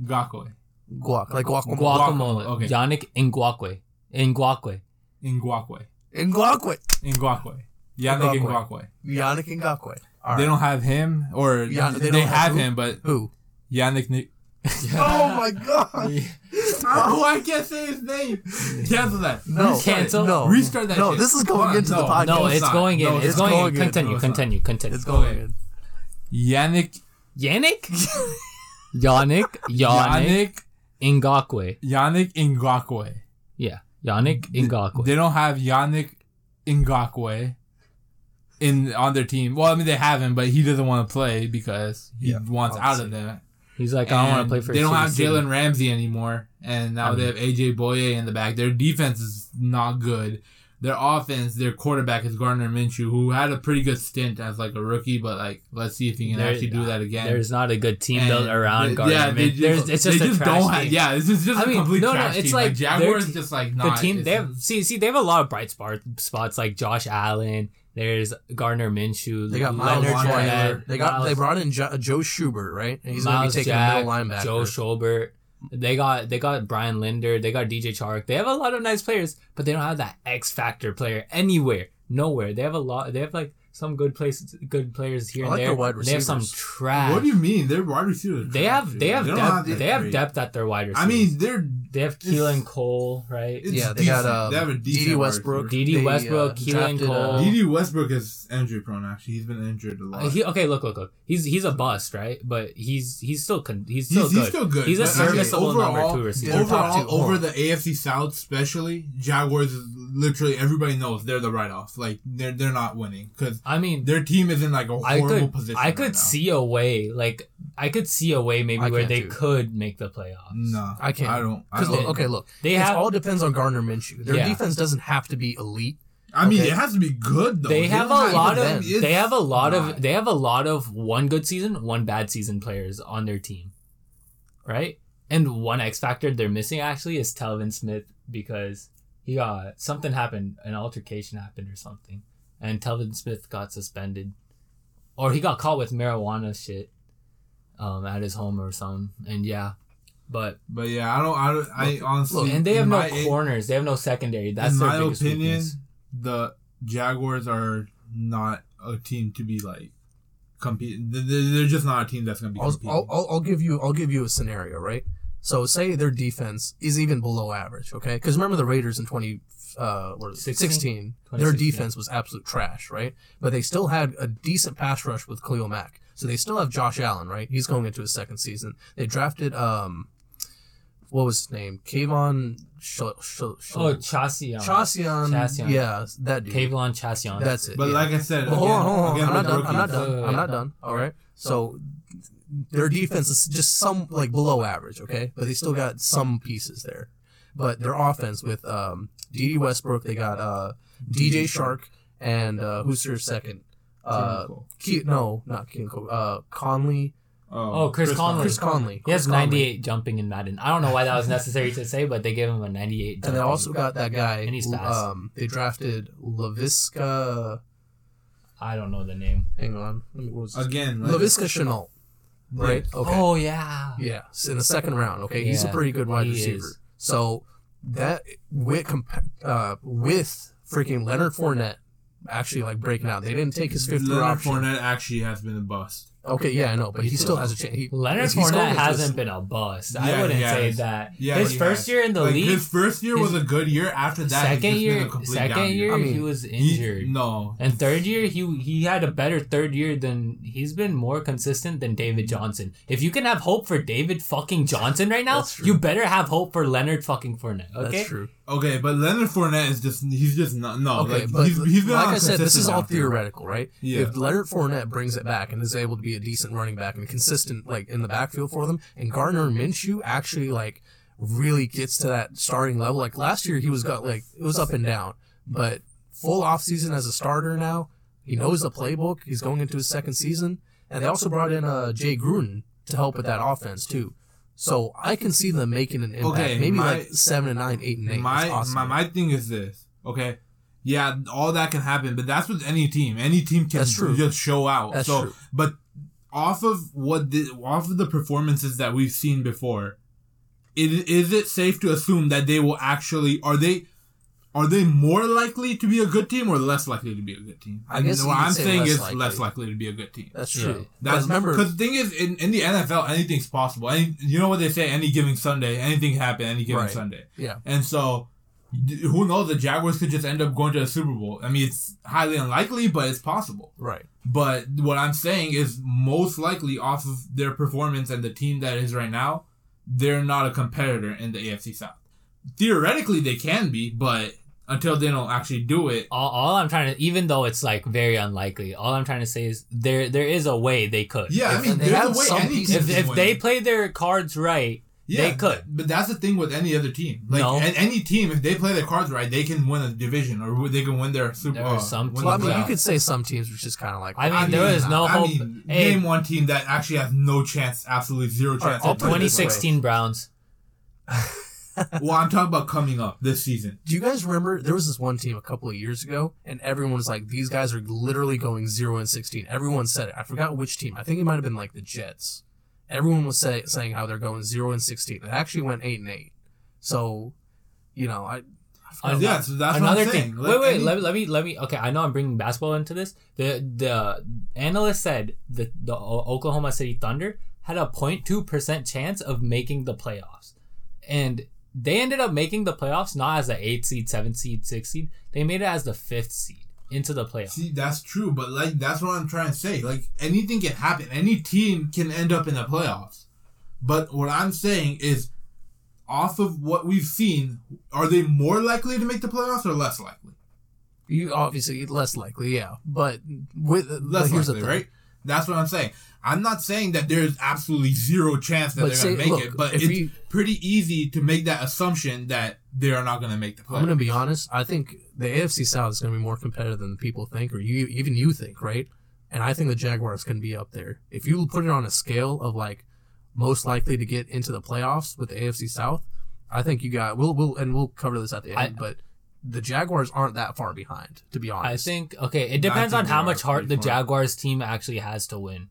Ngakoue. Guac, like guacamole. Guacamole. okay. Yannick Ngakoue. Ngakoue. Ngakoue. Ngakoue. Ngakoue. Yannick Ngakoue. Ngakoue. Yannick Ngakwe. All They don't have him, or Yeah, they they, don't have, have him, but Who? Yannick. Oh my god. oh, [laughs] I can't say his name. [laughs] Cancel that. No. Cancel? No. Restart that No, shit. this is going on, into the podcast. No, it's it's going in. No, it's it's going going in. in. Continue, No, continue, continue. It's going in. Yannick. Yannick? [laughs] Yannick? Yannick Yannick. Ngakoue. Yannick Ngakoue. Yeah. Yannick Ngakoue. They don't have Yannick Ngakoue in on their team. Well, I mean they have him, but he doesn't want to play because he Yeah, wants out of obviously. He's like, I don't want to play for They don't have. Jalen Ramsey anymore, and now I they have AJ Bouye in the back. Their defense is not good. Their offense, their quarterback is Gardner Minshew, who had a pretty good stint as like a rookie, but like let's see if he can There- actually do uh, that again. There's not a good team And built around they- Gardner. Yeah, they Minshew. Just, it's just they a just trash don't have. Yeah, this is just I a mean, complete no, no, it's team. like Like, Jaguars just like not, the team they have see see they have a lot of bright spot, spots like Josh Allen. There's Gardner Minshew. They got Miles Leonard Fournette. Fournette. They got Miles- they brought in jo- Joe Schobert, right? And he's going to be taking Jack, a middle linebacker. Joe Schobert. They got they got Brian Linder. They got DJ Chark. They have a lot of nice players, but they don't have that X factor player anywhere, nowhere. They have a lot. They have like some good places, good players here I and like there. their wide They have some receivers. trash. What do you mean? They're wide receivers. They have they have don't depth. that They have depth at their wide receivers. I mean, they're they have Keelan Cole, right? Yeah, they got decent. um, They have a decent Dede wide Westbrook. receiver. Dede They, Westbrook, uh, Keelan drafted, Cole. uh, Dede Westbrook is injury prone. Actually, he's been injured a lot. Uh, he, okay, look, look, look. He's he's a bust, right? But he's he's still con- he's still he's, good. he's still good. He's a but actually, serviceable number two receiver. They're Overall, two. over the AFC South, especially Jaguars, is literally everybody knows they're the write off. Like they're they're not winning because I mean, their team is in like a horrible could position. I right could now. see a way, like I could see a way maybe I where they too. could make the playoffs. No, I can't. I don't. I Because look, okay, look, They it have- all depends on Gardner Minshew. Their Yeah. defense doesn't have to be elite. I mean, okay. it has to be good though. They have a lot of then. they have a lot not. of they have a lot of one good season, one bad season players on their team, right? And one X factor they're missing actually is Telvin Smith because he got something happened, an altercation happened or something, and Telvin Smith got suspended, or he got caught with marijuana shit, um, at his home or something, and yeah, but But yeah, I don't. I don't. I honestly. and they have no my- corners, they have no secondary. That's in their my opinion, weakness. the Jaguars are not a team to be like compete. They're, they're just not a team that's gonna be. I'll, competing. I'll, I'll, I'll give you I'll give you a scenario, right? So say their defense is even below average, okay? Because remember the Raiders in twenty uh what is it, 16? 16, their 2016. defense was absolute trash, right? But they still had a decent pass rush with Khalil Mack. So they still have Josh Allen, right? He's going into his second season. They drafted um what was his name? Kayvon Sh- Sh- Sh- Oh, Chaisson. Chaisson. Chaisson. Yeah, that dude. K'Lavon Chaisson. That's it. But yeah. like I said, Well, hold on, hold on. again I'm not done. I'm not rookies- done. I'm not done. All right. So their defense is just some like below average, okay? But they still got some pieces there. But their offense with um Dede Westbrook, they got uh DJ Chark and uh who's their second? Uh Keenan Ke- no, not Keenan Cole. Uh Conley. Oh, Chris Conley. Chris Conley. He has Chris Conley. 98 jumping in Madden. I don't know why that was necessary to say, but they gave him a 98. And they also got that guy. And he's fast. Um, they drafted Laviska. I don't know the name. Hang on, let me- what was Again, like- Laviska Shenault. Right. Okay. Oh yeah. Yeah, so in the second round. Okay, he's a pretty good wide he receiver. is. So that with uh, with freaking Leonard Fournette actually like breaking out. They didn't take his fifth year Leonard option. Fournette actually has been a bust. Okay, yeah, I know, but he still has a chance. He, Leonard he's Fournette into hasn't his- been a bust. Yeah, I wouldn't he say has. that. Yeah, his he first has. year in the Like, league, His first year was a good year. After that, second he's just year, been a complete second down year I mean, he was He- injured. no, And third year, he he had a better third year than he's been more consistent than David Johnson. If you can have hope for David fucking Johnson right now, That's true. you better have hope for Leonard fucking Fournette. Okay, That's true. okay, but Leonard Fournette is just he's just not no. Okay, like, but he's, he's been like on I said, this consistent is all downfield. theoretical, right? Yeah. If Leonard Fournette brings it back and is able to be a decent running back and consistent, like in the backfield for them, and Gardner Minshew actually like really gets to that starting level. Like last year, he was got like it was up and down, but full off season as a starter now. He knows the playbook. He's going into his second season, and they also brought in uh, Jay Gruden to help with that offense too. So I can see them making an impact. Okay, Maybe my- like seven and nine, eight and eight. My, my my thing is this. Okay, yeah, all that can happen, but that's with any team. Any team can just show out. That's so, true. but off of what the off of the performances that we've seen before, is is it safe to assume that they will actually are they are they more likely to be a good team or less likely to be a good team? I guess what I'm say saying less is likely. less likely to be a good team. That's Yeah. true. That's But remember, because the thing is in, in the NFL anything's possible. Any, you know what they say? Any given Sunday, anything can happen. Any given Right. Sunday. yeah. And so, d- who knows? The Jaguars could just end up going to the Super Bowl. I mean, it's highly unlikely, but it's possible. Right. But what I'm saying is, most likely off of their performance and the team that is right now, they're not a competitor in the AFC South. Theoretically, they can be, but until they don't actually do it, all, all I'm trying to, even though it's like very unlikely, all I'm trying to say is there there is a way they could. yeah, I mean, they there's a have way some If if they play their cards right, they could. But that's the thing with any other team. Like No. any team, if they play their cards right, they can win a division or they can win their Super Bowl. are uh, some win Well, I mean, you could say some teams which is kind of like. I mean, there is no I hope. mean, Hey. name one team that actually has no chance, absolutely zero chance. I'll of put it this way. 2016 Browns. [laughs] well, I'm talking about coming up this season. Do you guys remember there was this one team a couple of years ago, and everyone was like, "These guys are literally going zero and 16. Everyone said it. I forgot which team. I think it might have been like the Jets. Everyone was say, saying how they're going zero and sixteen. It actually went eight and eight. So, you know, I An- Yeah, so that's another thing. Wait, wait. any- Let, let me let me. Okay, I know I'm bringing basketball into this. The the analyst said that the Oklahoma City Thunder had a 0.2 percent chance of making the playoffs, and they ended up making the playoffs not as the eighth seed, seventh seed, sixth seed. They made it as the fifth seed into the playoffs. See, that's true, but like that's what I'm trying to say. Like anything can happen. Any team can end up in the playoffs. But what I'm saying is, off of what we've seen, are they more likely to make the playoffs or less likely? You obviously less likely, yeah. But with Less but here's likely, the thing. right? That's what I'm saying. I'm not saying that there's absolutely zero chance that But they're going to make look, it, but it's we- pretty easy to make that assumption that they are not going to make the playoffs. I'm gonna be honest. I think the AFC South is gonna be more competitive than people think, or you even you think, right? And I think the Jaguars can be up there. If you put it on a scale of like most likely to get into the playoffs with the AFC South, I think you got. We'll we'll and we'll cover this at the end, I- but the Jaguars aren't that far behind, to be honest. I think okay. It depends on how much heart the. Jaguars team actually has to win.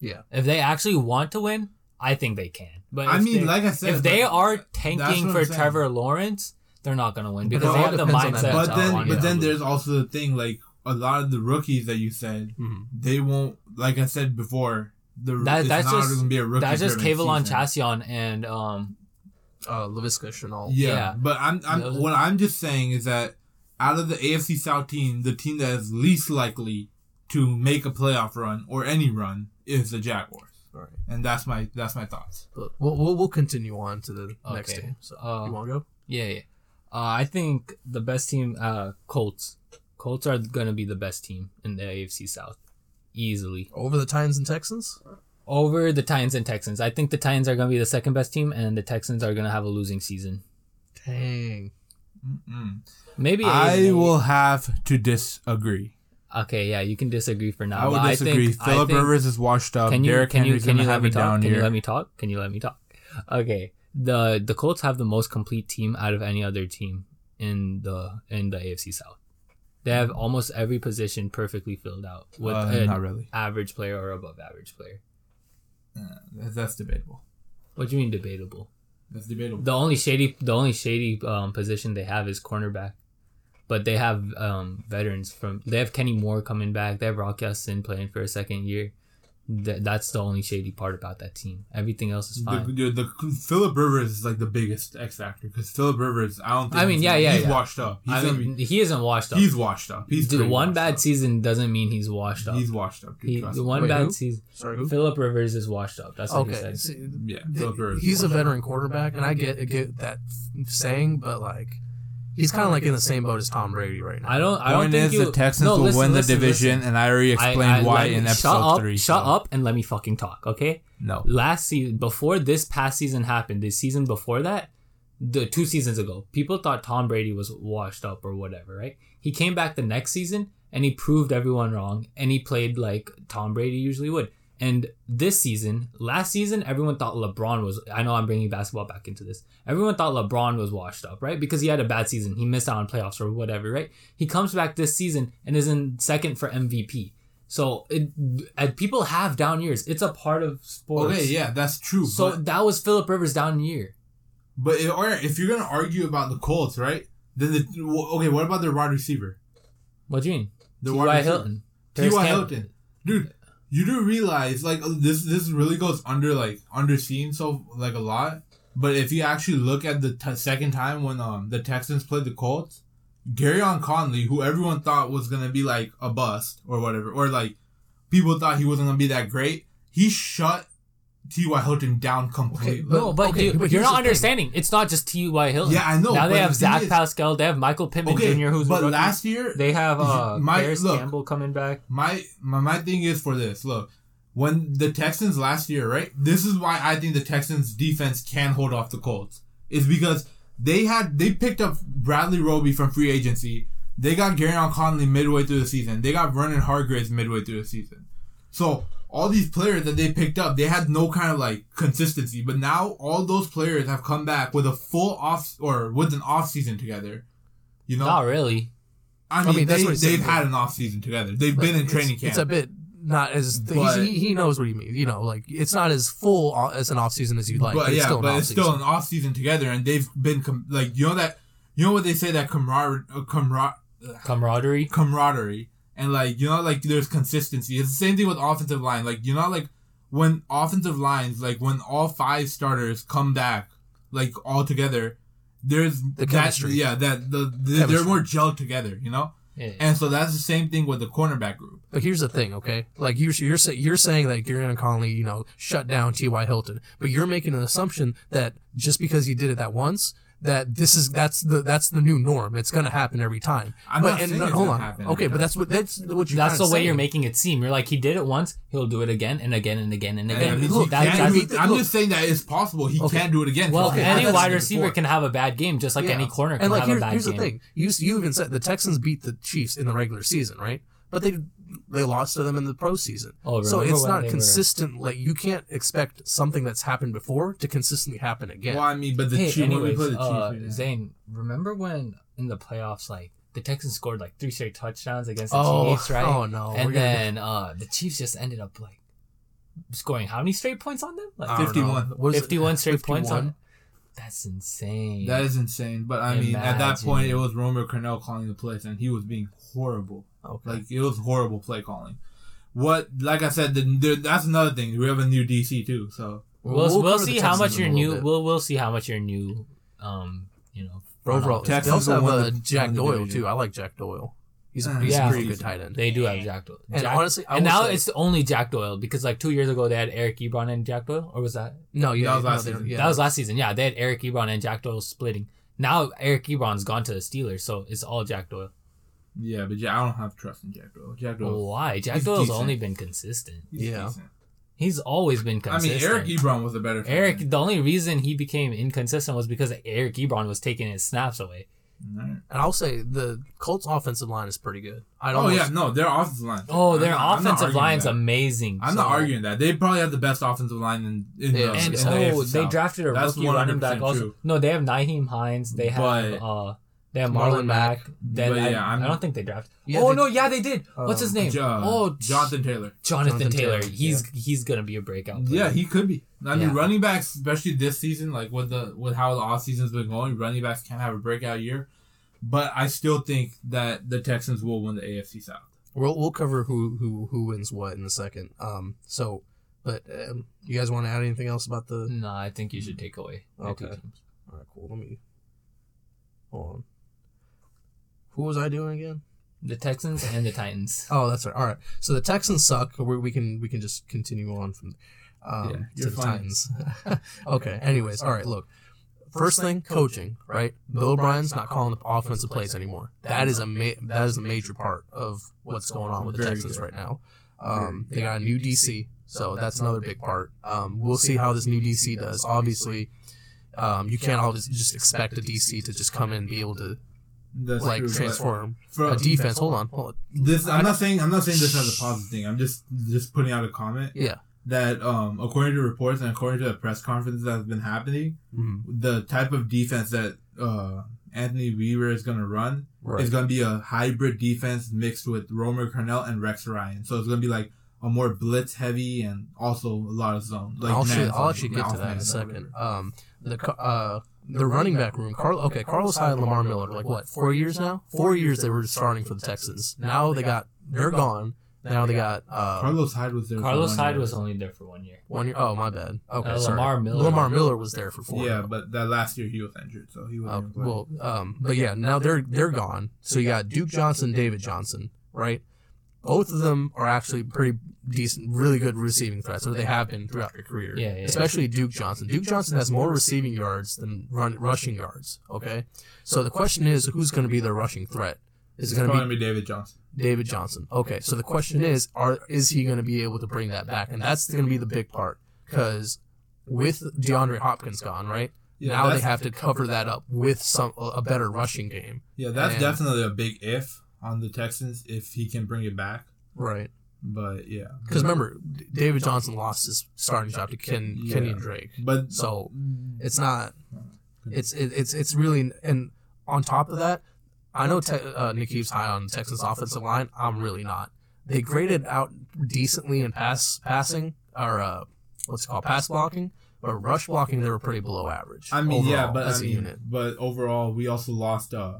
Yeah. If they actually want to win, I think they can. But I mean, they- like I said, if they are tanking for Trevor Lawrence, they're not gonna win because they all have the mindset. but to then, but then lose. there's also the thing like a lot of the rookies that you said Mhm. they won't. Like I said before, the that, that's just going to be a rookie. that's just driven K'Lavon. Chaisson and um Uh, Laviska Shenault. Yeah, Yeah. but I'm, I'm Those- what I'm just saying is that out of the AFC South team, the team that is least likely to make a playoff run or any run is the Jaguars, Right. and that's my that's my thoughts. But we'll, we'll we'll continue on to the next Okay. team. So Uh, you want to go? yeah yeah. Uh, I think the best team uh Colts. Colts are gonna be the best team in the AFC South, easily Over the Titans and Texans. over the Titans and Texans. I think the Titans are gonna be the second best team, and the Texans are gonna have a losing season. Dang. Mm-mm. Maybe I will have to disagree. Okay, yeah, you can disagree for now. I would disagree. think, I Philip think- Rivers is washed up. Can you Derrick can you can you let have me talk? down Can year. you let me talk? Can you let me talk? Okay. The the Colts have the most complete team out of any other team in the in the AFC South. They have almost every position perfectly filled out with Uh, an really. average player or above average player. That's, that's debatable. What do you mean debatable? That's debatable. The only shady the only shady um, position they have is cornerback. But they have um, veterans from they have Kenny Moore coming back. They have Rock Sin playing for a second year. Th- that's the only shady part about that team. Everything else is The, fine. the, the Philip Rivers is like the biggest X factor because Philip Rivers, I don't. think I mean, he's- yeah, yeah, he's yeah. washed up. He's I mean, be- he isn't washed up. he's washed up. He's Dude, one bad up. season doesn't mean he's washed up. He's washed up. Dude, he, the one Wait, bad who? season. Sorry, who? Philip Rivers is washed up. That's what he Okay. said. see, Yeah, Philip Rivers. he's a washed up. veteran quarterback, and I get I get that saying, but like he's kind of like in the same boat as Tom Brady right now. I don't. I don't Point think is, you, the Texans no, will listen, win the listen, division, listen. and I already explained I- why me- in episode shut up, three. Shut so- up and let me fucking talk, okay? No. Last season, before this past season happened, the season before that, the two seasons ago, people thought Tom Brady was washed up or whatever, right? He came back the next season and he proved everyone wrong, and he played like Tom Brady usually would. And this season, last season, everyone thought LeBron was. I know I'm bringing basketball back into this. Everyone thought LeBron was washed up, right? Because he had a bad season. He missed out on playoffs or whatever, right? He comes back this season and is in second for MVP. So it, people have down years. It's a part of sports. Okay, yeah, that's true. So but, that was Philip Rivers down year. but if, if you're gonna argue about the Colts, right? Then the okay, what about their wide receiver? What do you mean? The T.Y. Hilton. T.Y. Hilton, dude. You do realize like this this really goes under like underseen so like a lot. But if you actually look at the t- second time when um the Texans played the Colts, Gareon Conley, who everyone thought was gonna be like a bust or whatever, or like people thought he wasn't gonna be that great, he shut T.Y. Hilton down completely. but- No, but, okay, you, but you're not the thing. understanding. It's not just T.Y. Hilton. Yeah, I know, Now they have the Zach is- Pascal. They have Michael Pittman okay, Jr., who's but rookie. last year They have uh, [laughs] My- Parris look. Campbell coming back. my, my my thing is for this. Look, when the Texans last year, right? This is why I think the Texans defense can hold off the Colts. Is because they had they picked up Bradley Roby from free agency. They got Gary Conley midway through the season. They got Vernon Hargreaves midway through the season. So all these players that they picked up, they had no kind of like consistency. But now all those players have come back with a full off or with an off season together. You know, Not really. I mean, mean, that's they, what he's they've saying. had an off season together. They've been in training camp. It's a bit not as But- he, he knows what he means. You know, like it's not as full as an off season as you'd like. but yeah, it's still but an it's still off-season. an off season together, and they've been com- like you know that you know what they say that camaraderie, uh, camar- Camaraderie. camaraderie, and like you know, like there's consistency. It's the same thing with offensive line. Like you know, like when offensive lines, like when all five starters come back, like all together, there's The that, chemistry. yeah, that the, the they're more gelled together, you know. Yeah. And so that's the same thing with the cornerback group. But here's the thing, okay? Like you're you're say, you're saying that Gary Conley, you know, shut down T.Y. Hilton, but you're making an assumption that just because he did it that once, that this is that's the that's the new norm. It's gonna happen every time. I'm but not and saying it's hold gonna on, happen okay, but that's what that's what you're That's the kinda way you're making it seem. You're like he did it once, he'll do it again and again and again and And again. I mean, look, he That- can't that's- do it- I'm just saying that it's possible he Okay. can't do it again. well, So any wide receiver can have a bad game, just like Yeah. any corner can and like have here- a bad here's game. the thing: you you even said the Texans beat the Chiefs in the regular season, right? But they they lost to them in the postseason. Oh, so it's not they were- consistent. Like you can't expect something that's happened before to consistently happen again. Well, I mean, but the Hey, Chiefs, when we play the uh, Chiefs, Zane, remember when in the playoffs, like the Texans scored like three straight touchdowns against the Oh, Chiefs, right? oh, no, we're And gonna- then uh, the Chiefs just ended up like scoring how many straight points on them? Like I don't know. 51. What is it? 51 straight points 51? on. That's insane. that is insane. But I mean, at that point, it was Romeo Crennel calling the plays, and he was being horrible. Okay. Like it was horrible play calling. What, like I said, the, the, that's another thing. We have a new DC too, so we'll we'll, cover the see how much your new bit. we'll we'll see how much your new um you know overall. office- They Texans also have win uh, the- Jack Doyle too. I like Jack Doyle. He's, Uh, he's Yeah. a pretty good tight end. They do have Jack Doyle. And Jack- honestly, I and now say- it's only Jack Doyle because like two years ago they had Eric Ebron and Jack Doyle, or was that no, yeah, That was last they- season. yeah. that was last season? Yeah, they had Eric Ebron and Jack Doyle splitting. Now Eric Ebron's gone to the Steelers, so it's all Jack Doyle. Yeah. But ja- I don't have trust in Jack Doyle. Jack Doyle, Why? Jack he's Doyle's decent. only been consistent. he's Yeah. decent. He's always been consistent. I mean. Eric Ebron was a better. Eric, fighter. the only reason he became inconsistent was because Eric Ebron was taking his snaps away. And I'll say the Colts offensive line is pretty good. I don't. Oh yeah, no, their offensive line. Oh, I'm their not- offensive arguing line's that. amazing. I'm so- not arguing that. They probably have the best offensive line in, in Yeah, the And in the oh, AFC they drafted a That's rookie running back 100% also. No, they have Nyheim Hines. They have But- uh, they have Marlon Marlon Mack. Then But I, yeah, I'm- I don't think they drafted. Yeah, oh they- no, yeah, they did. What's his name? Jo- oh, Jonathan Taylor. Jonathan, Jonathan Taylor. Taylor, He's he's gonna be a breakout. Player. Yeah, he could be. I mean, Yeah. running backs, especially this season, like with the with how the off season's been going, running backs can have a breakout year. But I still think that the Texans will win the AFC South. We'll we'll cover who who who wins what in a second. Um. So, but um, you guys want to add anything else about the? No, I think you should take away. Okay. All right, cool. Let me. Hold on. Who was I doing again? The Texans and the Titans. [laughs] Oh, that's right. All right. So the Texans suck. We, we can we can just continue on from um, Yeah, to the fine. Titans. [laughs] okay. Anyways, all right. Look, first thing, coaching. Right. Bill O'Brien's not calling the offensive plays anymore. That is a ma- that is a major part of what's going on with the Texans right now. Um, they got a new DC, so that's another big part. Um, we'll see how this new DC does. Obviously, um, you can't always just expect a DC to just come in and be able to That's like true, transform for- a defense. Hold on, hold on. This I'm not saying I'm not saying this as a positive thing. I'm just just putting out a comment Yeah. that um according to reports and according to the press conferences that has been happening, Mhm. the type of defense that uh Anthony Weaver is gonna run Right. is gonna be a hybrid defense mixed with Romeo Crennel and Rex Ryan. So it's gonna be like a more blitz heavy and also a lot of zone. Like I'll, I'll actually get to that in a second. Um, the uh, the running back room. Carl, okay, Carlos Hyde and Lamar Miller. Like what? Four years now. Four years they were starting for the Texans. Now they got they're gone. Now they got uh, Carlos Hyde was there. for Carlos one Hyde year. was only there for one year. one year. Oh my bad. Okay, Uh, sorry. Lamar Miller. Lamar Miller was there for four. Yeah, but that last year he was injured, so he wasn't. Uh, well, um, but yeah, now they're they're gone. So you got Duke Johnson, David Johnson, right? Both of them are actually pretty decent, really good receiving threats, or they have been throughout their career. Yeah, yeah. Especially Duke Johnson. Duke Johnson has more receiving yards than run, rushing yards. Okay, so the question is, who's going to be their rushing threat? Is it going going to to be be David Johnson. David Johnson? Okay, so the question is, are is he going to be able to bring that back? And that's going to be the big part because with DeAndre Hopkins gone, right? Yeah, now they have to cover that up with some a better rushing game. Yeah, that's And- definitely a big if on the Texans if he can bring it back. Right. But yeah, Because remember, David Johnson lost his starting job to Ken Yeah. Kenyan Drake. but So it's not. It's it, it's it's really and on top of that, I know te- uh, Nick Heaps high on Texas offensive line. I'm really not. They graded out decently in pass passing or uh, what's it called pass blocking, but rush blocking they were pretty below average. I mean, yeah, overall but I as a mean, unit. but overall, we also lost uh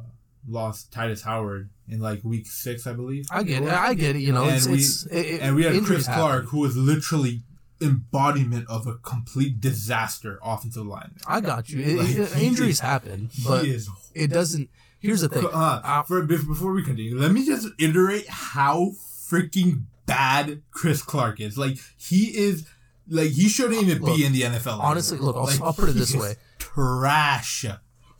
lost Tytus Howard in like week six, I believe. I get it. I get it. You know, and it's, we it's it, it- and we had injuries Chris Clark, who was literally embodiment of a complete disaster offensive line. I got you. It- Like, it- he injuries is- happen, he but is it doesn't. Here's the thing. Uh, for, before we continue, let me just iterate how freaking bad Chris Clark is. Like he is, like he shouldn't even Look, be in the NFL. honestly, anymore. look, I'll- Like, I'll put it this way. trash,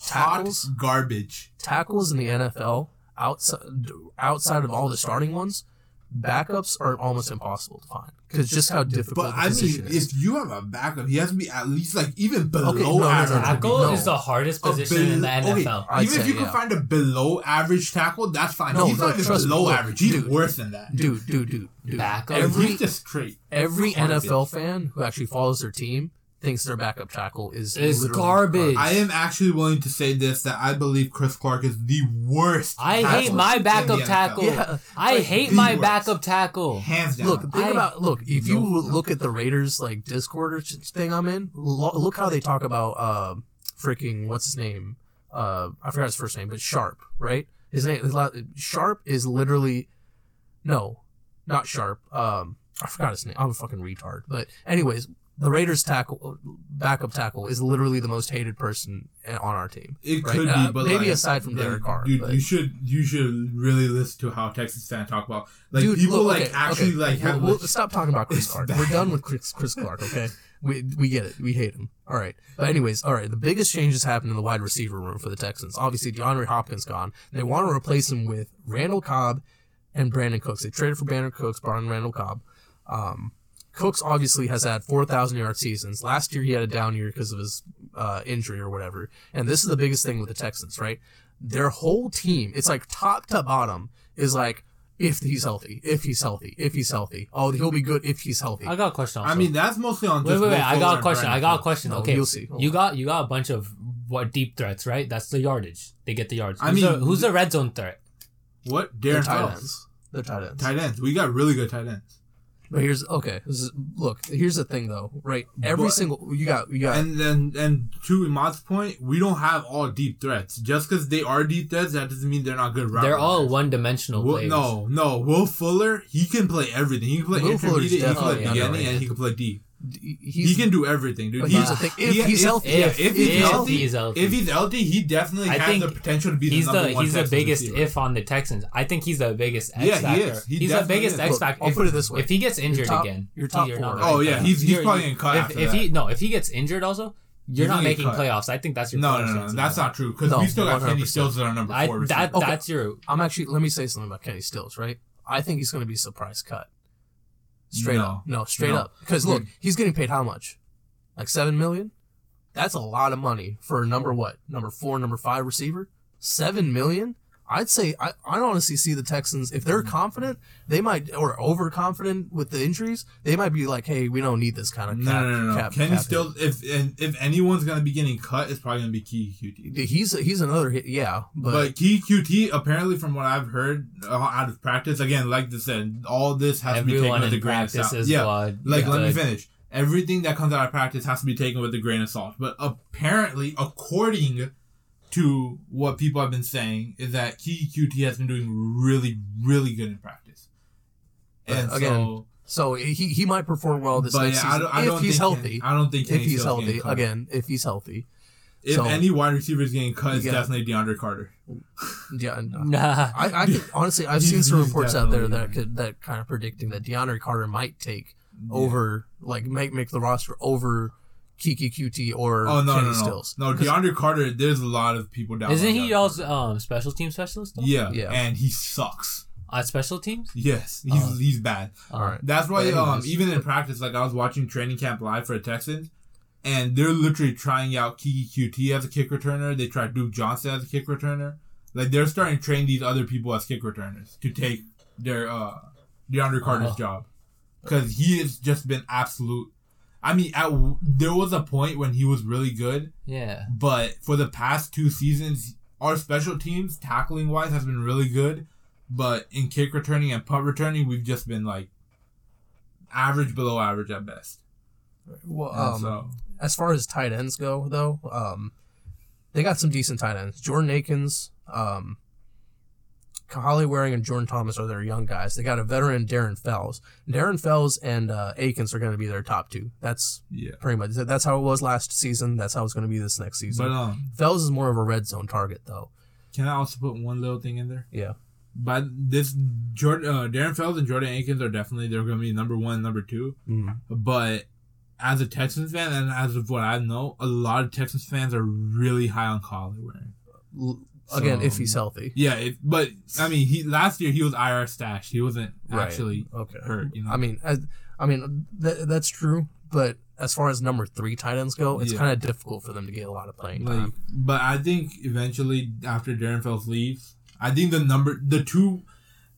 Tackles? hot garbage. tackles in the NFL outside outside of all the starting ones, backups are almost impossible to find because just how difficult But the I mean, is. if you have a backup, he has to be at least like even below Okay, no, no, no, average. no, Tackle No. is the hardest position bel- in the NFL. I'd even if say, you can find a below average tackle, that's fine. No, he's no, not even trust me, below look, average. He's dude. worse than that. dude, dude, dude, dude. Backup? Every he's just straight. every. NFL fan who actually follows their team thinks their backup tackle is Is literally garbage. I am actually willing to say this that I believe Chris Clark is the worst. I hate my backup tackle. Yeah, I like, hate my worst. backup tackle. Hands down. Look, think I- about look. If you No. look at the Raiders like Discord or ch- thing I'm in, lo- look how they talk about uh, freaking what's his name? Uh, I forgot his first name, but Sharp, right? His name his la- Sharp is literally no, not Sharp. Um, I forgot his name. I'm a fucking retard. But anyways, the Raiders tackle backup tackle is literally the most hated person on our team. It right? could Uh, be, but maybe like, aside from like, Derek Carr. dude, you should you should really listen to how Texas fans talk about like Dude, people look, like okay, actually okay. like have We'll, we'll stop talking about Chris Clark. We're done with Chris, Chris Clark. Okay, we we get it. We hate him. All right. But anyways, all right. The biggest changes happened in the wide receiver room for the Texans. Obviously, DeAndre Hopkins gone. They want to replace him with Randall Cobb and Brandin Cooks. They traded for Brandin Cooks, brought in Randall Cobb. Um, Cooks obviously has had 4,000 yard seasons. Last year he had a down year because of his uh, injury or whatever. And this is the biggest thing with the Texans, right? Their whole team, it's like top to bottom, is like, if he's healthy, if he's healthy, if he's healthy. Oh, he'll be good if he's healthy. I got a question. Also. I mean that's mostly on wait, wait, wait. I got a question. I got a question. No, okay, you'll see. Hold You on. got you got a bunch of what deep threats, right? That's the yardage. They get the yards. I Who's, mean- the, who's the red zone threat? What They're Darren tight Fells. ends. They're tight ends. Tight ends. We got really good tight ends. But here's okay. This is, look, here's the thing though, right? Every But- single you got, you got. And then and to Imad's point, we don't have all deep threats. Just because they are deep threats, that doesn't mean they're not good route They're all runners. one dimensional Will, players. no, no. Will Fuller, he can play everything. He can play Will Fuller's intermediate, he can play definitely beginning, underrated. and he can play deep. He's, he can do everything, dude. But He's, here's the if he- he's healthy- yeah, if- if, he's healthy, he's healthy. if he's healthy, he definitely I has the potential to be the He's number the one he's the biggest receiver. if on the Texans. I think he's the biggest X Yeah, he factor. is. He he's the biggest is. X Look, factor. I'll If- put it this way. If he gets injured top- again, your top you're four, not right? right Oh, yeah, there. he's- he's You're- probably you- getting cut If, after if that. he no, if he gets injured also, you're He's not making playoffs. I think that's your No, playoff no, no, that's not true because No, we still got Kenny Stills as our number I, four that receiver. that's your I'm actually. Let me say something about Kenny Stills, right? I think he's going to be a surprise cut. Straight No. up, no, straight No. up. Because look, he's getting paid how much? Like seven million. That's a lot of money for a number what? Number four, number five receiver. Seven million. I'd say I, I honestly see the Texans if they're confident, they might or overconfident with the injuries, they might be like, hey, we don't need this kind of No, cap. no, no, no. cap- Kenny cap hit. If and if anyone's gonna be getting cut, it's probably gonna be Keke Coutee. He's he's another hit, yeah, but, But, Keke Coutee, apparently, from what I've heard uh, out of practice, again, like I said, all this has to be taken everyone with in a grain of salt. Yeah, blood. like let me finish. Everything that comes out of practice has to be taken with a grain of salt. But apparently, according to what people have been saying, is that Keke Coutee has been doing really, really good in practice. And again, so, so he he might perform well this but next yeah, I season don't, I if don't he's think healthy. I don't think if he's healthy again, if he's healthy, If So- any wide receiver is getting cut, it's Yeah. definitely DeAndre Carter. yeah. Nah. I, I could, [laughs] honestly, I've He's- seen some reports out there that could that kind of predicting that DeAndre Carter might take over, like make make the roster over Keke Coutee or Oh no, Kenny no, no, Stills. no. 'Cause- DeAndre Carter. There's a lot of people down. Isn't he DeAndre also um special team specialist? though? Yeah, Yeah. and he sucks. On special teams? Yes, he's Oh. he's bad. all right. That's why, But um, even in practice, like I was watching training camp live for the Texans, and they're literally trying out Keke Coutee as a kick returner. They tried Duke Johnson as a kick returner. Like they're starting to train these other people as kick returners to take their uh DeAndre Carter's Oh. job because he has just been absolute. I mean, at, there was a point when he was really good, Yeah. but for the past two seasons, our special teams tackling wise has been really good, but in kick returning and punt returning, we've just been like average below average at best. well, um, so as far as tight ends go, though, um, they got some decent tight ends. Jordan Akins, um, Holly Warring, and Jordan Thomas are their young guys. They got a veteran, Darren Fells. Darren Fells and uh, Akins are going to be their top two. That's Yeah. pretty much that's how it was last season. That's how it's going to be this next season. But um, Fells is more of a red zone target, though. can I also put one little thing in there? Yeah. But this Jordan, uh, Darren Fells and Jordan Akins are definitely they're going to be number one, number 2 Mm-hmm. But as a Texans fan and as of what I know, a lot of Texans fans are really high on Collie Warring. L- Again, if he's healthy. Yeah, it, but I mean, he last year he was IR stash. He wasn't Right. actually Okay. hurt. You know, I mean, I, I mean th- that's true, but as far as number three tight ends go, it's Yeah. kind of difficult for them to get a lot of playing like, time. but I think eventually after Darren Fells leaves, I think the number the two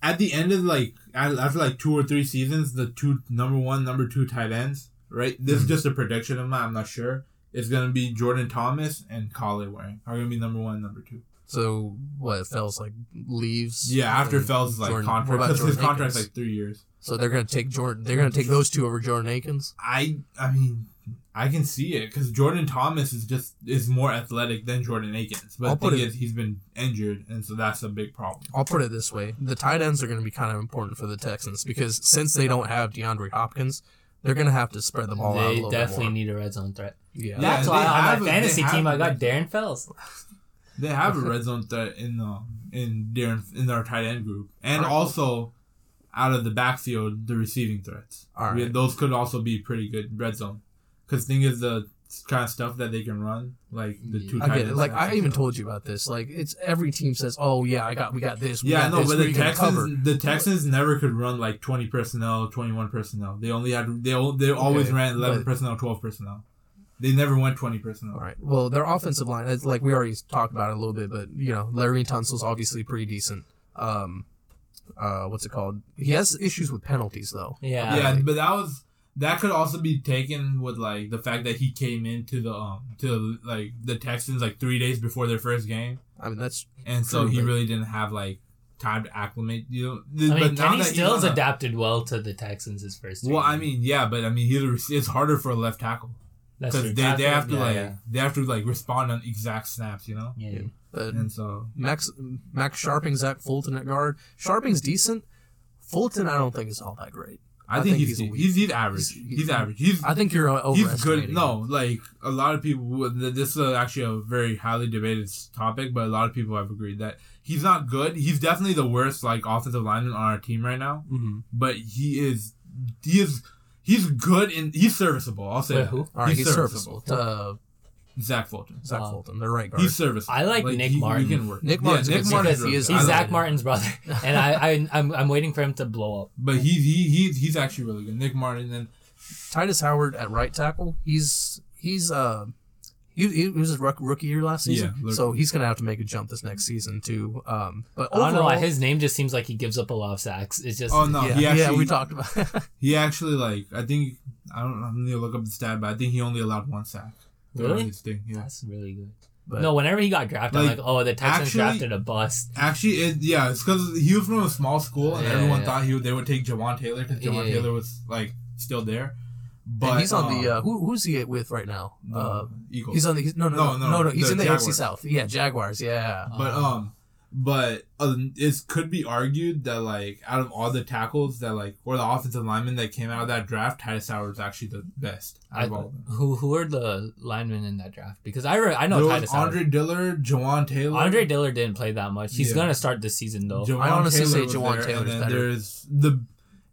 at the end of like after like two or three seasons, the two number one, number two tight ends, right? This Mm-hmm. is just a prediction of mine. I'm not sure. It's gonna be Jordan Thomas and Collie Warring are gonna be number one, number two. So what? Fells like leaves. Yeah, after Fells' like Jordan- contract, what about because [laughs] his Jordan contract's like three years. So they're gonna take Jordan. They're gonna take those two over Jordan Akins. I I mean I can see it because Jordan Thomas is just is more athletic than Jordan Akins, but I'll the thing it- is he's been injured, and so that's a big problem. I'll put it this way: the tight ends are going to be kind of important for the Texans because since they don't have DeAndre Hopkins, they're going to have to spread the ball out They definitely bit more. need a red zone threat. Yeah. That's Yeah, why they on have my fantasy team I got Darren Fells. They have a red zone threat in the in Darren in our tight end group, and also out of the backfield, the receiving threats. All right. those could also be pretty good red zone. Because thing is the kind of stuff that they can run, like the two. I tight get it. Like I even told you about this. Like it's every team says, "Oh yeah, I got we got this." We Yeah, got no, this. but the you gonna cover?" Texans, the Texans never could run like twenty personnel, twenty one personnel. They only had they they always Okay, ran eleven personnel, twelve personnel. They never went twenty personnel. All right. Well, their offensive line, it's like we already talked about it a little bit, but you know, Larry Tunsil's obviously pretty decent. Um, uh, what's it called? He has issues with penalties though. Yeah. Yeah, but that was that could also be taken with like the fact that he came into the um to like the Texans like three days before their first game, I mean, that's and so True, he really didn't have like time to acclimate. You know, I mean, but now Kenny Stills adapted well to the Texans his first. Well, three I mean, yeah, but I mean, he's a, it's harder for a left tackle That's because they, they have to Yeah, like yeah. they have to like respond on exact snaps, you know, Yeah. but and so Max Max Scharping, Zach Fulton at guard. Scharping's decent. Fulton, I don't think is all that great. I, think, he's he's, he's average. he's- He's, average. He's I think you're uh, he's good. No, like a lot of people. This is actually a very highly debated topic, but a lot of people have agreed that he's not good. He's definitely the worst like offensive lineman on our team right now. Mhm. But he is he is he's good and he's serviceable. I'll say Wait, who? All right, he's, serviceable. Uh, Zach Fulton. Zach Wow. Fulton, the right guard. He's serviceable. I like Nick he, he Martin. can work. Nick Yeah, Nick good Martin's safety. He is- He's Zach like. Martin's brother, [laughs] and I, I I'm I'm waiting for him to blow up. But he he he's he's actually really good. Nick Martin and Tytus Howard at right tackle. He's he's uh he, he was his rook- rookie year last season, Yeah, so he's gonna have to make a jump this next season too. Um, but I don't know why his name just seems like he gives up a lot of sacks. It's just oh no, yeah, he actually yeah, we talked about. [laughs] he actually like I think I don't I need to look up the stat, but I think he only allowed one sack. Really? His thing, yeah. that's really good. But- no, whenever he got drafted, Like, I'm like, oh, the Texans actually- drafted a bust. Actually, it yeah, it's because he was from a small school, and Yeah, everyone yeah. thought he would, they would take Jawaan Taylor because Jawaan Yeah. Taylor was like still there. But and he's on the um, uh, who, who's he with right now? Uh, Eagles. he's on the he's, no, no no No, no no, no, he's the in the Jaguars. AFC South. Yeah, Jaguars. Yeah. But um, but uh, it could be argued that like out of all the tackles that like or the offensive linemen that came out of that draft, Tytus Howard is actually the best out I, of all of them. who who are the linemen in that draft? Because I re- I know there was Tytus Howard. Andre Dillard, Jawaan Taylor. Andre Dillard didn't play that much. He's Yeah. gonna start this season though. Jawaan I honestly say Jawaan there, Taylor's then better. There's the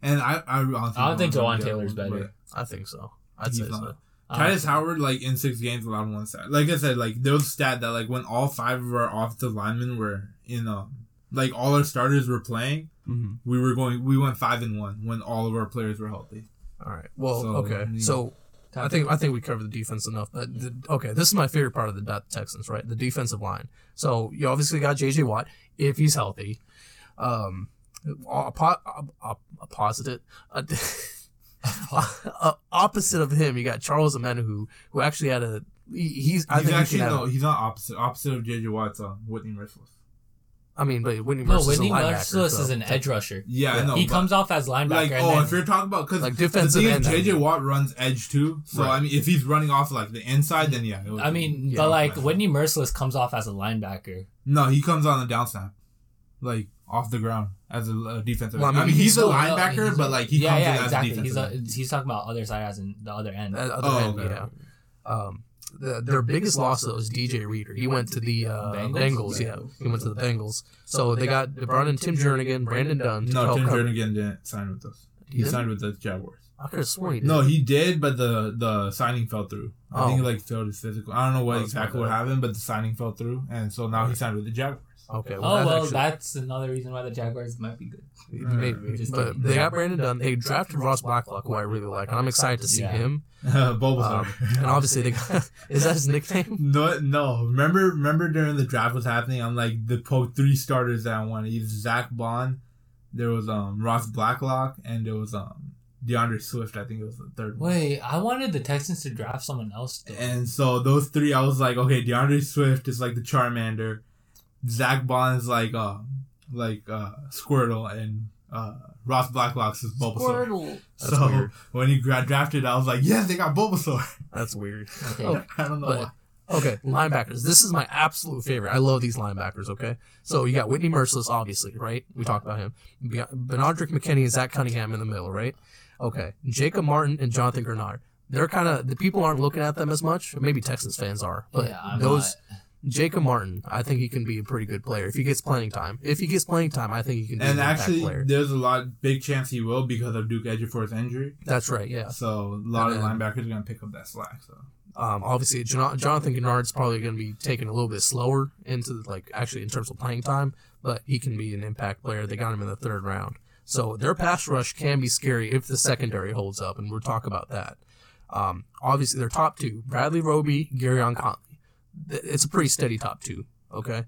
and I I, I don't think Jawaan Taylor's the better. One, I think so. I'd He's say not. so. Uh, Tytus Howard, like in six games, allowed one sack. Like I said, like there was a stat that like when all five of our offensive linemen were in, um, like all our starters were playing, Mhm. we were going, we went five and one when all of our players were healthy. All right. Well, So, okay. yeah. So I think I think we covered the defense enough. But the, okay, this is my favorite part of the Texans, right? The defensive line. So you obviously got J.J. Watt if he's healthy. Um, a, po- a, a, a positive. A, [laughs] a- [laughs] opposite of him, you got Charles Omenihu, who who actually had a. He, he's. I he's think actually he can have, no, he's not opposite. Opposite of JJ Watt's um, Whitney Mercilus. I mean, but Whitney No, Mercilus Whitney is a so is an edge rusher. Yeah, I know. he comes off as linebacker. Like, and oh, then, if you're talking about because Like the defensive thing is, end, I JJ mean. Watt runs edge too. So Right. I mean, if he's running off like the inside, then yeah. it would I mean, Yeah, but like. Whitney Mercilus comes off as a linebacker. no, he comes on the down snap, like off the ground as a, a defensive. Well, I end. I mean, mean, he's he's, a still- linebacker, he's- but like he yeah, comes yeah, in exactly. as a He's defensive. a, he's talking about other side as in the other end. That other Oh, end, okay. yeah. Um, the, their biggest loss though is DJ Reader. He went to the uh, Bengals? Bengals? Yeah, he went to the Bengals. So they got they brought in Tim Jernigan, Brandon Dunn. To no, help Tim cover- Jernigan didn't sign with us. He He signed with the Jaguars. I could have sworn he did. No, he did, but the the signing fell through. I think Oh. he like failed his physical. I don't know what Oh, exactly what happened, but the signing fell through, and so now he signed with the Jaguars. Okay. oh that's well, actually- that's another reason why the Jaguars might be good. maybe. Just But kidding. they got Brandon Dunn. They drafted Ross Blacklock, who I really like, and I'm excited to see Yeah. him. [laughs] Bulbasaur. Um, and obviously, they got, [laughs] is that his nickname? [laughs] No, no. Remember, remember during the draft was happening. I'm like the po- three starters that I wanted. Either Zack Baun, there was um Ross Blacklock, and there was um D'Andre Swift. I think it was the third one. Wait, I wanted the Texans to draft someone else. Though. And so those three, I was like, okay, D'Andre Swift is like the Charmander, Zack Baun is like um like uh Squirtle, and uh Ross Blacklock's is Bulbasaur. Squirtle. That's so weird. when he gra- drafted, I was like, yes, they got Bulbasaur. [laughs] That's weird. Okay. Oh, I don't know But- why. Okay, linebackers. This is my absolute favorite. I love these linebackers. Okay, so you got Whitney Mercilus, obviously, right? We talked about him. You Benardrick McKinney and Zach Cunningham in the middle, right? Okay, Jacob Martin and Jonathan Greenard. They're kind of the people aren't looking at them as much. Maybe Texans fans are, but Yeah, those not- Jacob Martin, I think he can be a pretty good player if he gets playing time. If he gets playing time, I think he can be And an impact actually, player. there's a lot big chance he will because of Duke Ejiofor's injury. That's right. Yeah. So a lot And of then- linebackers are gonna pick up that slack. So Um, obviously, Jon- Jonathan Greenard's probably going to be taken a little bit slower into like actually in terms of playing time, but he can be an impact player. They got him in the third round, so their pass rush can be scary if the secondary holds up, and we'll talk about that. Um, obviously, their top two: Bradley Roby, Gareon Conley. Th- It's a pretty steady top two. Okay.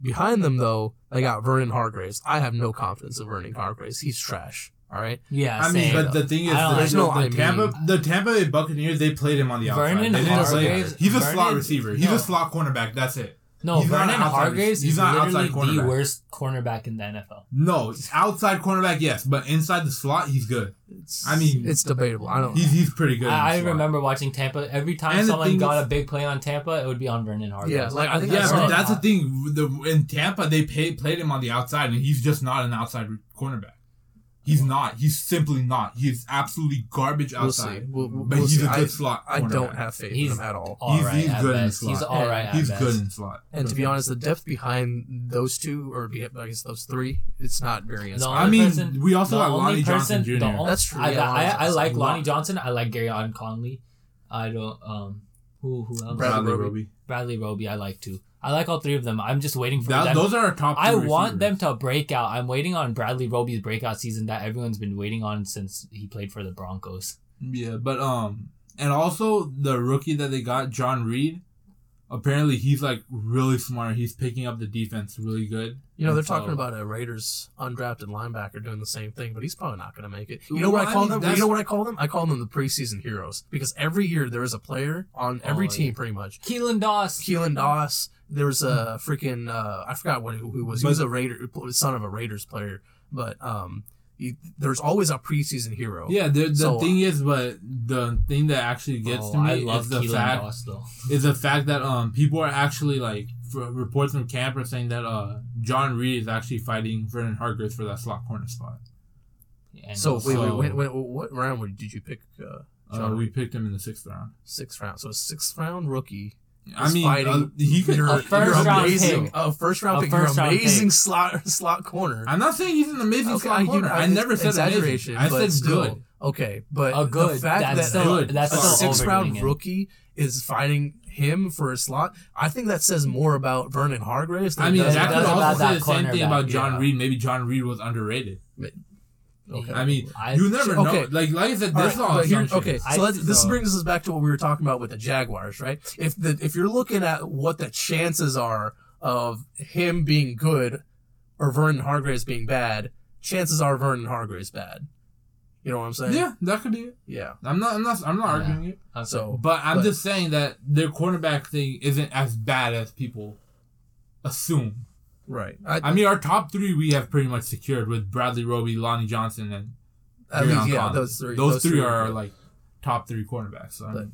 Behind them, though, they got Vernon Hargreaves. I have no confidence in Vernon Hargreaves. He's trash. All right. Yeah, I mean, same. but the thing is, I don't the, like- the, I Tampa, mean- the Tampa Bay Buccaneers, they played him on the outside. Vernon they didn't play him. Hargreaves- He's a slot receiver. He's no. a slot cornerback. That's it. No, he's Vernon an outside- Hargreaves he's is not literally outside the worst cornerback in the NFL. No, outside cornerback, yes, but inside the slot, he's good. It's, I mean, it's debatable. I don't. He's he's pretty good. in the I, I slot. remember watching Tampa. Every time And someone got is- a big play on Tampa, it would be on Vernon Hargreaves. Yeah, like, I think Yeah, that's but that's the thing. The, in Tampa, they pay, played him on the outside, and he's just not an outside cornerback. He's not. He's simply not. He's absolutely garbage We'll see. outside. We'll, we'll, but we'll he's see. a good I, slot. I don't have faith He's in him at all. all He's- right he's at good in best. slot. He's all right at He's best. good in slot. And to be honest, the depth behind those two, or be- I guess those three, it's not very The inspiring. I mean, person- we also the got only Lonnie Johnson Jr. only- That's true, I, yeah, Lonnie I, I like Lonnie Johnson. I like Gareon Conley. I don't. Um, who who else? Bradley Bradley Roby. Roby. Bradley Roby. I like too. I like all three of them. I'm just waiting for That, them. those are our top. I two want them to break out. I'm waiting on Bradley Roby's breakout season that everyone's been waiting on since he played for the Broncos. Yeah, but um, and also the rookie that they got, John Reid. Apparently, he's like really smart. He's picking up the defense really good. You know, they're so- talking about a Raiders undrafted linebacker doing the same thing, but he's probably not going to make it. You know Well, what I I call mean, them? that's- You know what I call them? I call them the preseason heroes because every year there is a player on every Oh, team, yeah. pretty much. Keelan Doss. Keelan Doss. There was a freaking uh, I forgot what who he was. He was a Raider, son of a Raiders player, but um, he, there's always a preseason hero. Yeah, the, the So, thing is, but the thing that actually gets Oh, to me I love is the Keelan fact Doss [laughs] is the fact that um people are actually like for reports from camp are saying that uh John Reid is actually fighting Vernon Hargreaves for that slot corner spot. And So wait, wait, So- wait, wait, what round did you pick? Uh, Uh, we picked him in the sixth round. sixth round. So a sixth round rookie. I mean, fighting uh, he could. your, A first round amazing, pick. a first round A pick, first round amazing pick. slot slot corner. I'm not saying he's an amazing Okay, slot I- you corner. know, I it's never said exaggeration, amazing. I said still, good. Okay, but A good, the fact that's that still- a, that's a six round rookie is fighting him for a slot, I think that says more about Vernon Hargreaves. Than I mean, that could does about- about also say the same thing about John yeah. Reid. Maybe John Reid was underrated. Okay. I mean, I- you never know. okay. Like, like I said, this is right, all but here- assumptions. okay, so I- let's, this so- brings us back to what we were talking about with the Jaguars, right? If the if you're looking at what the chances are of him being good or Vernon Hargreaves being bad, chances are Vernon Hargreaves bad. You know what I'm saying? Yeah, that could be it. Yeah. I'm not. I'm not. I'm not arguing it. So, But I'm But- just saying that their cornerback thing isn't as bad as people assume. Right. I, I mean, our top three we have pretty much secured with Bradley Roby, Lonnie Johnson, and at least, yeah, Collins. those three. Those, three are good. like top three cornerbacks. So, I But- mean,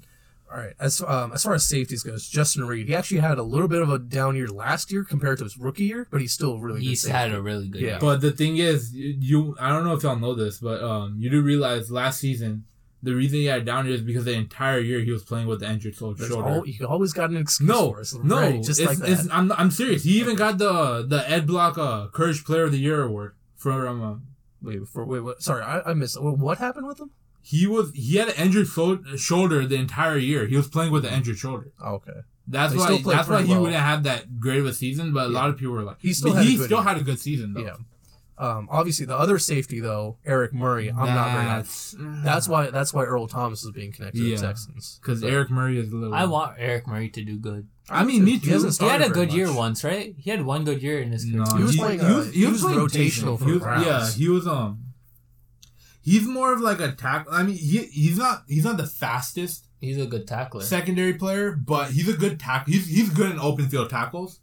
All right. As um, as far as safeties goes, Justin Reid, he actually had a little bit of a down year last year compared to his rookie year, but he's still a really He's good had a really good Yeah. year. but the thing is, you I don't know if y'all know this, but um, you do realize last season the reason he had down is because the entire year he was playing with the injured shoulder. You always got an excuse No, for us. no, Right, just like that. I'm, I'm serious. He even got the the Ed Block uh, Courage Player of the Year award from. Uh, wait, for wait, what? Sorry, I, I missed. What what happened with him? he was he had an injured shoulder the entire year. He was playing with the injured shoulder. Oh, okay. That's why that's why he well. wouldn't have that great of a season. But a lot of people were like, He still had a he good still year. had a good season though. Yeah. Um, obviously, the other safety though, Eric Murray, I'm not very happy. That's That's why that's why Earl Thomas is being connected to the Texans. because But Eric Murray is a little. I want Eric Murray to do good. I mean, me He too. hasn't He had a very good year once, right? He had one good year in his career. No, He was he, playing, he uh, was, he he was was rotational for He the was- Browns. Yeah, he was um. He's more of like a tackle. I mean, he he's not he's not the fastest He's a good tackler. secondary player, but he's a good tackle. He's he's good in open field tackles.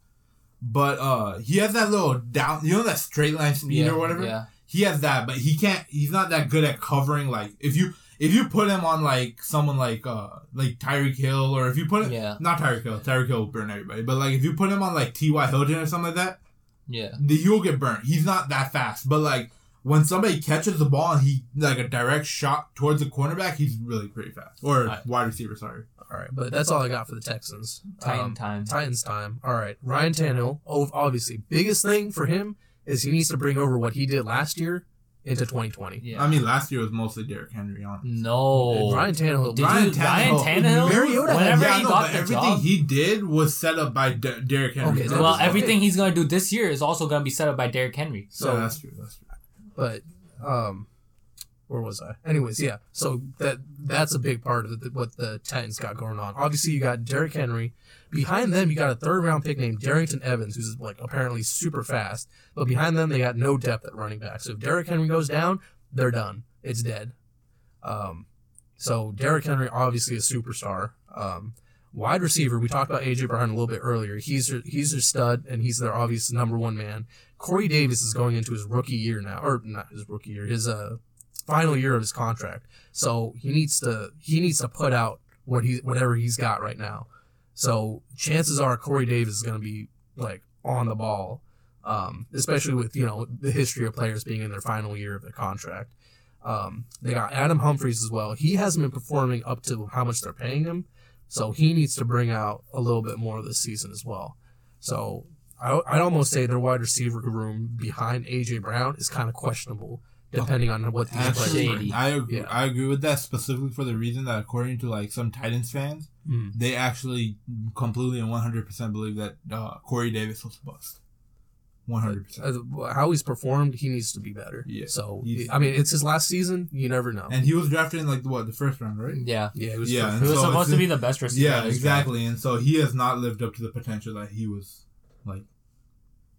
But uh, he has that little down, you know, that straight line speed Yeah, or whatever. yeah. He has that, but he can't. He's not that good at covering. Like if you if you put him on like someone like uh like Tyreek Hill or if you put him Yeah. not Tyreek Hill, Tyreek Hill will burn everybody. But like if you put him on like T Y Hilton or something like that, Yeah. the- he'll get burnt. He's not that fast, but like when somebody catches the ball and he like a direct shot towards the cornerback, he's really pretty fast. Or Right. wide receiver, sorry. All right, but that's all I got for the Texans. Titan Um, time. Titans time. All right, Ryan Tannehill. Oh, obviously, biggest thing for him is he needs to bring over what he did last year into 2020. Yeah. I mean, last year was mostly Derrick Henry on. no. Ryan Tannehill. Did Ryan you, Ryan Tannehill- Tannehill? Mariota whenever yeah, he no, got but the everything job. he did was set up by De- Derrick Henry. Okay, well, was- everything he's gonna do this year is also gonna be set up by Derrick Henry. so So, that's true. That's true. But um, where was I? Anyways, yeah. So that that's a big part of the, what the Titans got going on. Obviously, you got Derrick Henry. Behind them, you got a third round pick named Darrynton Evans, who's like apparently super fast. But behind them, they got no depth at running back. So if Derrick Henry goes down, they're done. It's dead. Um, so Derrick Henry obviously a superstar. Um, wide receiver, we talked about AJ Brown a little bit earlier. He's their, he's their stud, and he's their obvious number one man. Corey Davis is going into his rookie year now, or not his rookie year, his uh final year of his contract. So he needs to he needs to put out what he whatever he's got right now. So chances are Corey Davis is going to be like on the ball, um, especially with you know the history of players being in their final year of their contract. Um, they got Adam Humphries as well. He hasn't been performing up to how much they're paying him, so he needs to bring out a little bit more this season as well. So I, I'd almost say their wide receiver room behind AJ Brown is kind of questionable, depending on what these players Actually, bring. I agree, Yeah. I agree with that specifically for the reason that according to like some Titans fans, Mm. they actually completely and one hundred percent believe that uh, Corey Davis was a bust. One hundred percent. How he's performed, he needs to be better. Yeah. So He's- I mean, it's his last season. You never know. And he was drafted in like what the first round, right? Yeah. yeah, he was Yeah, first- He was so supposed to be the best receiver. Yeah, in his exactly. And so he has not lived up to the potential that he was like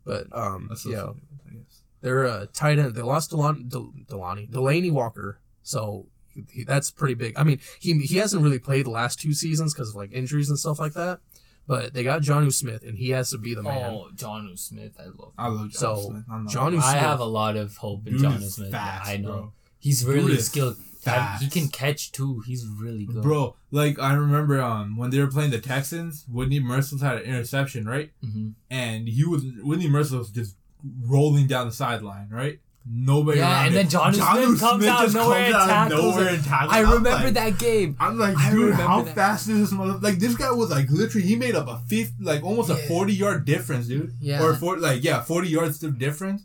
but um, yeah, associated with, I guess. they're uh, tight end. They lost Delon, Del, Delani, Delanie Walker, so he, that's pretty big. I mean, he he hasn't really played the last two seasons because of like injuries and stuff like that. But they got Jonnu Smith, and he has to be the man. Oh, John Smith, I love. I love John So, Smith. I'm not- John I have a lot of hope in Dude John is Smith. fast, I know. bro. He's really Dude is skilled. He can catch too. He's really good. Bro, like I remember um when they were playing the Texans, Whitney Mercilus had an interception, right? hmm And he was Whitney Mercilus just rolling down the sideline, right? Nobody Yeah, and then it. John Smith comes out just nowhere and comes out of tackles nowhere and tackles I remember like- that game. I'm like, dude, how that. fast is this mother? Like, this guy was like literally, he made up a fifth, like almost a 40 yard difference, dude. Yeah. Or for like, yeah, 40 yards of difference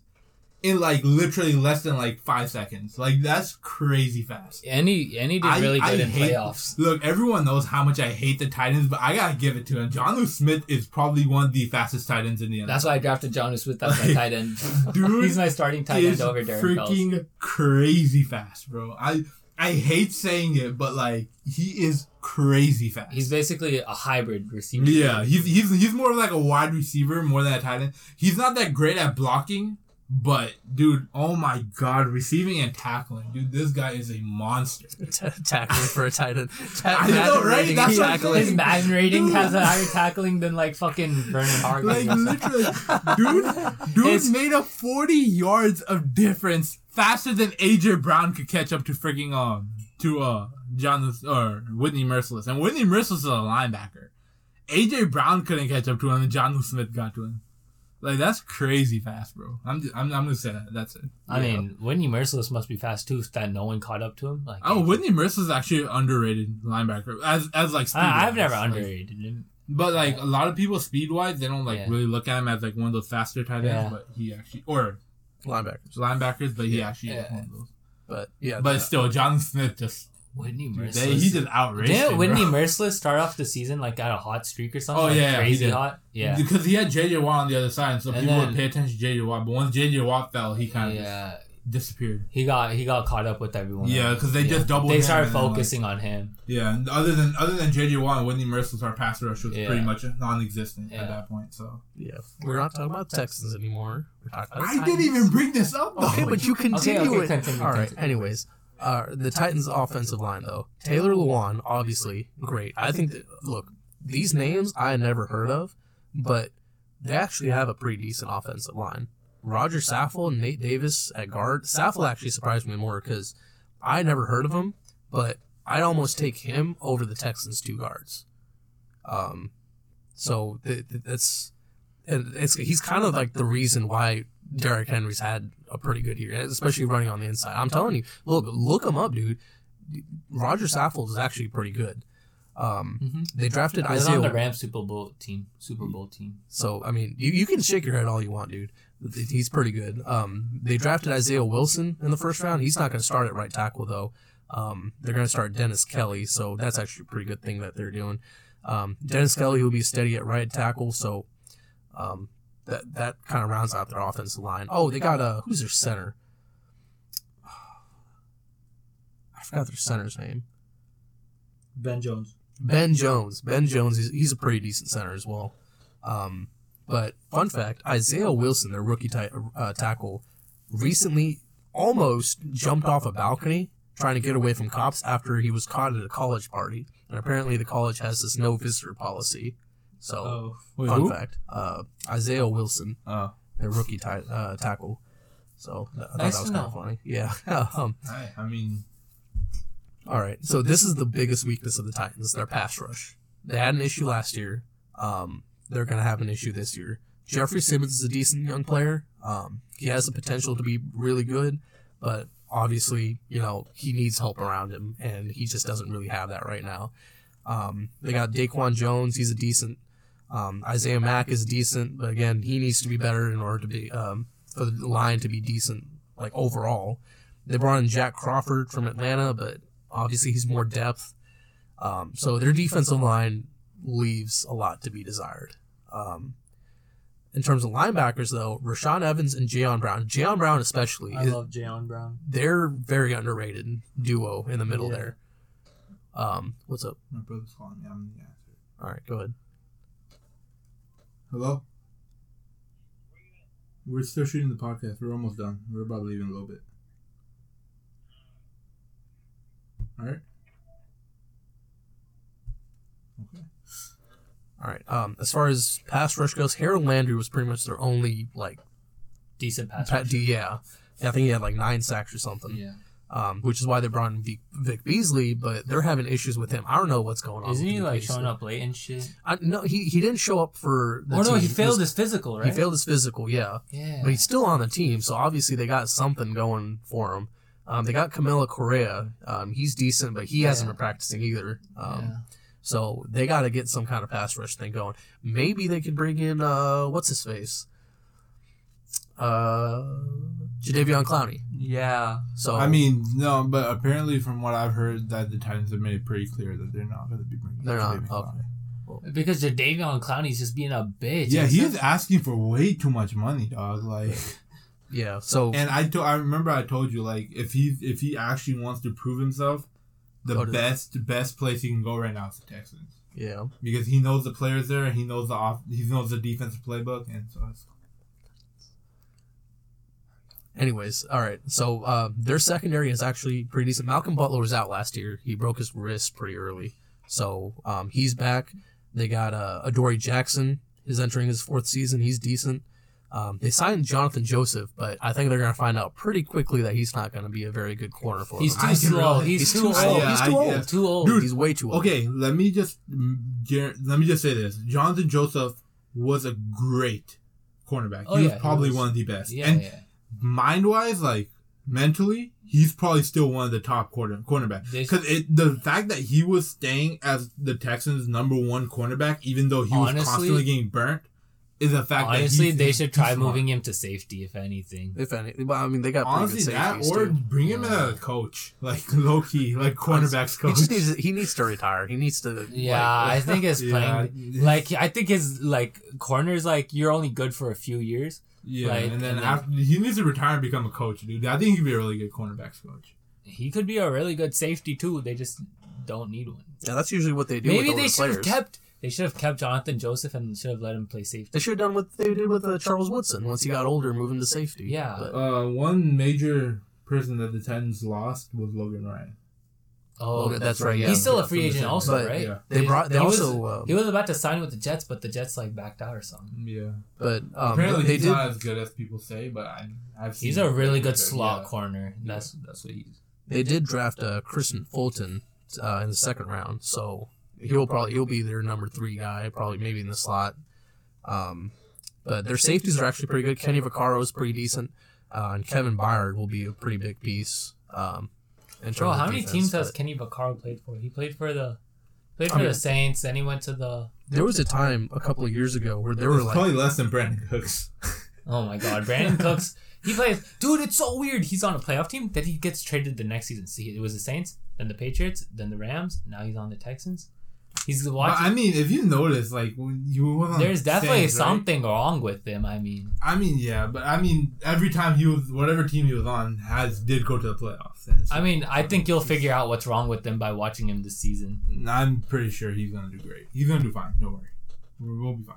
in like literally less than like five seconds. Like, that's crazy fast. And he and he did really I good in hate- playoffs. Look, everyone knows how much I hate the Titans, but I gotta give it to him. John Lewis Smith is probably one of the fastest tight ends in the NFL. That's why I drafted John Lewis Smith as my tight end. [laughs] dude [laughs] He's my starting tight end over Darren freaking crazy fast, bro. I I hate saying it, but like he is crazy fast. He's basically a hybrid receiver. Yeah, he's he's he's more like a wide receiver more than a tight end. He's not that great at blocking, But dude, oh my god, receiving and tackling, dude, this guy is a monster. [laughs] T- tackling for a tight end. [laughs] Ta- I know, right? rating That's is what I'm tackling. His Madden rating has a higher tackling than like fucking Vernon Hargreaves. Like literally, [laughs] dude, dude It's- made up forty yards of difference faster than AJ Brown could catch up to freaking um to uh John or Whitney Mercilus, and Whitney Mercilus is a linebacker. AJ Brown couldn't catch up to him, and John Smith got to him. Like that's crazy fast, bro. I'm just, I'm I'm gonna say that. That's it. I mean, Whitney Mercilus must be fast too. That no one caught up to him. Like, Oh, Whitney Mercilus is actually an underrated linebacker as as like. speed I, I've never Like, underrated him. But like a lot of people speed wise, they don't like Yeah. really look at him as like one of those faster tight ends. Yeah. But he actually or Linebackers. linebackers, but he actually is Yeah. one of those. But yeah. But still, John Smith just Whitney they, Mercilus. he just outraged Didn't him, Whitney bro. Mercilus start off the season like at a hot streak or something? Oh, like yeah, crazy hot. Yeah, because he had JJ Watt on the other side, so And people then- would pay attention to JJ Watt. But once JJ Watt fell, he kind of yeah. disappeared. He got he got caught up with everyone. Yeah, because they just doubled They him started and then, like- focusing on him. Yeah, and other than other than JJ Watt, Whitney Mercilus, our pass rush was Yeah. pretty much non-existent Yeah. at that point. So yeah. We're not talking about Texans anymore. We're talking about I didn't even bring this up. Though. Okay, but you continue okay, it. continue, All right. continue. Anyways, uh, the Titans' offensive line, though Taylor Lewan, obviously great. I think that look, these names I never heard of, but they actually have a pretty decent offensive line. Roger Saffold and Nate Davis at guard. Saffold actually surprised me more because I never heard of him, but I'd almost take him over the Texans' two guards. Um, so th- th- that's and it's he's kind of like the reason why Derrick Henry's had a pretty good year, especially running on the inside. I'm telling you, look look him up, dude. Roger Saffold is actually pretty good. Um, They drafted Isaiah. on the Rams Super Bowl team. Super Bowl team. So I mean, you, you can shake your head all you want, dude. He's pretty good. Um, they drafted Isaiah Wilson in the first round. He's not going to start at right tackle though. Um, they're going to start Dennis Kelly, so that's actually a pretty good thing that they're doing. Um, Dennis Kelly will be steady at right tackle, so um, that that kind of rounds out their offensive line. Oh, they got a who's their center? I forgot their center's name. Ben Jones. Ben Jones. Ben Jones, he's, he's a pretty decent center as well. Um, but fun fact: Isaiah Wilson, their rookie ti- uh, tackle, recently almost jumped off a balcony trying to get away from cops after he was caught at a college party. And apparently, the college has this no visitor policy. So, Oh. Wait, fun who? fact: uh, Isaiah Wilson, Oh, their rookie ti- uh, tackle. So I thought Nice that was kind of funny. Yeah. [laughs] um, I, I mean, all right. So this is the biggest weakness of the Titans, their pass rush. They had an issue last year. Um, they're going to have an issue this year. Jeffrey Simmons is a decent young player. Um, he has the potential to be really good, but obviously, you know, he needs help around him, and he just doesn't really have that right now. Um, they got Daquan Jones. He's a decent. Um, Isaiah Mack is decent, but again, he needs to be better in order to be um, for the line to be decent, like overall. They brought in Jack Crawford from Atlanta, but obviously he's more depth. Um, so their defensive line leaves a lot to be desired. Um, in terms of linebackers, though, Rashaan Evans and Jayon Brown, Jayon Brown especially, I is- love Jayon Brown. they're very underrated duo in the middle Yeah. there. Um, what's up? my brother's calling me. I'm the answer. All right, go ahead. Hello. We're still shooting the podcast. We're almost done. We're about to leave in a little bit. All right. Okay. All right. Um, as far as pass rush goes, Harold Landry was pretty much their only like, Decent pass. pa- yeah, I think he had like nine sacks or something. Yeah. Um, which is why they brought in Vic, Vic Beasley, but they're having issues with him. I don't know what's going on. Isn't he Vic like Beasley. showing up late and shit? I, no, he he didn't show up for. The Oh no, he failed was- his physical, right? He failed his physical, yeah. Yeah. But he's still on the team, so obviously they got something going for him. Um, they got Kamalei Correa. Um, he's decent, but he hasn't Yeah. been practicing either. Um, Yeah. So they got to get some kind of pass rush thing going. Maybe they could bring in uh, what's his face, uh, Jadeveon Clowney. Yeah. So I mean, no, but apparently, from what I've heard, that the Titans have made it pretty clear that they're not going to be bringing. They're not, Jadeveon okay. Clowney. Because Jadeveon Clowney's just being a bitch. Yeah, It's he's not- asking for way too much money, dog. Like, [laughs] yeah, [laughs] so and I to- I remember I told you like if he if he actually wants to prove himself, the Go to- best best place he can go right now is the Texans yeah, because he knows the players there, he knows the off, he knows the defensive playbook, and so it's Anyways, all right. So uh, their secondary is actually pretty decent. Malcolm Butler was out last year. He broke his wrist pretty early, so um, he's back. They got uh, Adoree Jackson is entering his fourth season. He's decent. Um, they signed Jonathan Joseph, but I think they're going to find out pretty quickly that he's not going to be a very good corner for He's them. too slow. He's, He's too slow. Yeah, He's too yeah. old. Too old. Dude, He's way too old. Okay, let me just let me just say this: Jonathan Joseph was a great cornerback. Oh, he yeah, was he probably was. one of the best. Yeah, and yeah. Mind wise, like mentally, he's probably still one of the top corner cornerbacks. Because it the fact that he was staying as the Texans' number one cornerback, even though he was constantly getting burnt, is a fact. Honestly, that they should he's try smart. moving him to safety, if anything. If any, well, I mean, they got pretty Honestly, good that or too. bring him Yeah. in a coach, like [laughs] low key, like cornerbacks He coach. just needs. He needs to retire. He needs to. Yeah, like, I think his [laughs] Yeah. playing like I think his like corners like you're only good for a few years. Yeah, Like, and then and then- after he needs to retire and become a coach, dude. I think he'd be a really good cornerbacks coach. He could be a really good safety too. They just don't need one. yeah, that's usually what they do. Maybe with they should have kept. They should have kept Jonathan Joseph and should have let him play safety. They should have done what they did with uh, Charles Woodson once he got older, move him to safety. Yeah. But- Uh, one major person that the Titans lost was Logan Ryan. Oh, Logan- that's right, yeah. He's still Yeah, a free from the agent, also, But- right? Yeah. They brought- they he also, was, uh, he was about to sign with the Jets, but the Jets like backed out or something. Yeah, but um, apparently they he's did. not as good as people say, but I, I've seen. He's a really good slot yeah. corner. That's that's what he's. They did draft uh, Kristian Fulton uh, in the second round, so he'll probably he'll be their number three guy, probably maybe in the slot. Um, but their safeties are actually pretty good. Kenny Vaccaro is pretty decent, uh, and Kevin Byard will be a pretty big piece. Um, in terms Bro, of how many defense, teams has Kenny Vaccaro played for? He played for the played I for mean- the Saints, then he went to the. There was a time a couple of years ago where there were like probably less than Brandin Cooks. [laughs] Oh my God, Brandin Cooks. He plays, dude. It's so weird. He's on a playoff team, then he gets traded the next season. See, it was the Saints, then the Patriots, then the Rams. Now he's on the Texans. He's But watching. I mean, if you notice, like when you were on There's definitely Saints, right? something wrong with him. I mean, I mean, yeah, but I mean, every time he was, whatever team he was on, has did go to the playoffs. And so I mean, I think you'll figure out what's wrong with him by watching him this season. I'm pretty sure he's gonna do great. He's gonna do fine. Don't worry, we'll we'll be fine.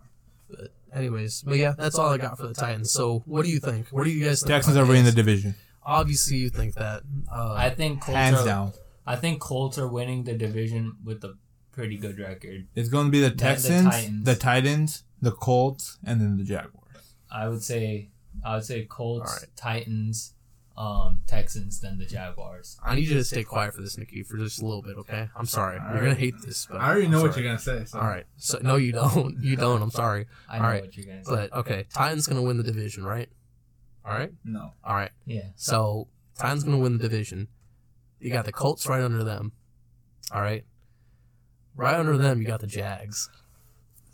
But anyways, but yeah, that's all I got for the Titans. So what do you think? What do you guys think? Texans about are winning the division, Obviously, you think that. Uh, I think Colts hands are, down. I think Colts are winning the division with a pretty good record. It's going to be the the Texans, Titans. the Titans, the Colts, and then the Jaguars. I would say, I would say Colts, All right. Titans, um, Texans, then the Jaguars. I need you to stay quiet for this, Nikki, for just a little bit, okay? I'm sorry. All You're right. gonna hate this, but I already know what you're gonna say. So. All right. So no, you don't. [laughs] You don't. I'm sorry. I know All right. what you're gonna say. But okay, Titans gonna win the division, right? All right. No. All right. yeah, So Titans gonna win the division. You got the Colts right under them. All right. Right under them, you got the Jags.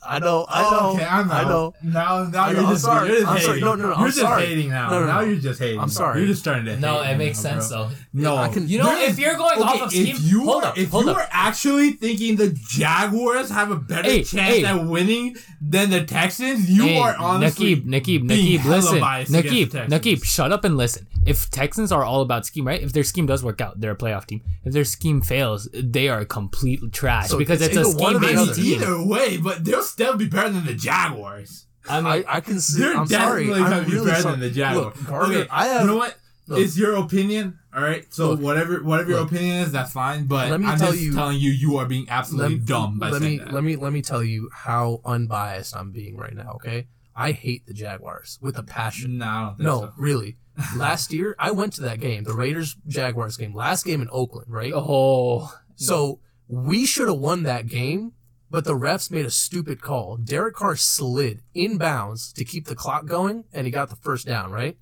I know. I oh, know. Oh, okay, I'm I know. Now, now I you're know, I'm just, sorry. you're just I'm hating. sorry. No, no, no, You're I'm just sorry. hating now. No, no, now you're just hating. I'm sorry. You're just starting to. Hate. No, it makes now, sense bro. though. No, I can- You know, if you're going okay, off of scheme, if you hold are, up, if hold you up. are actually thinking the Jaguars have a better Hey, chance hey. at winning than the Texans, you Hey, are honestly Nakib, Nakib, being Nakib, hella listen. biased Nakib, against the Texans. Nakib, shut up and listen. If Texans are all about scheme, right? If their scheme does work out, they're a playoff team. If their scheme fails, they are completely trash So because it's it's, a either one or scheme based team. Either way, but they'll still be better than the Jaguars. I mean, I, I can see. They're I'm sorry. definitely I'm be really better sorry. than the Jaguars. Look, Gardner, okay, I have. you know what? Look. it's your opinion. All right. So Look. whatever whatever your Look. opinion is, that's fine. But Let me I'm tell just you- telling you, you are being absolutely dumb by let saying me that. let me let me tell you how unbiased I'm being right now. Okay, I hate the Jaguars with a passion. no, I don't think No, so. really. [laughs] Last year, I went to that game, the Raiders Jaguars game, last game in Oakland, right? oh, So we should have won that game, but the refs made a stupid call. Derek Carr slid inbounds to keep the clock going, and he got the first down, right?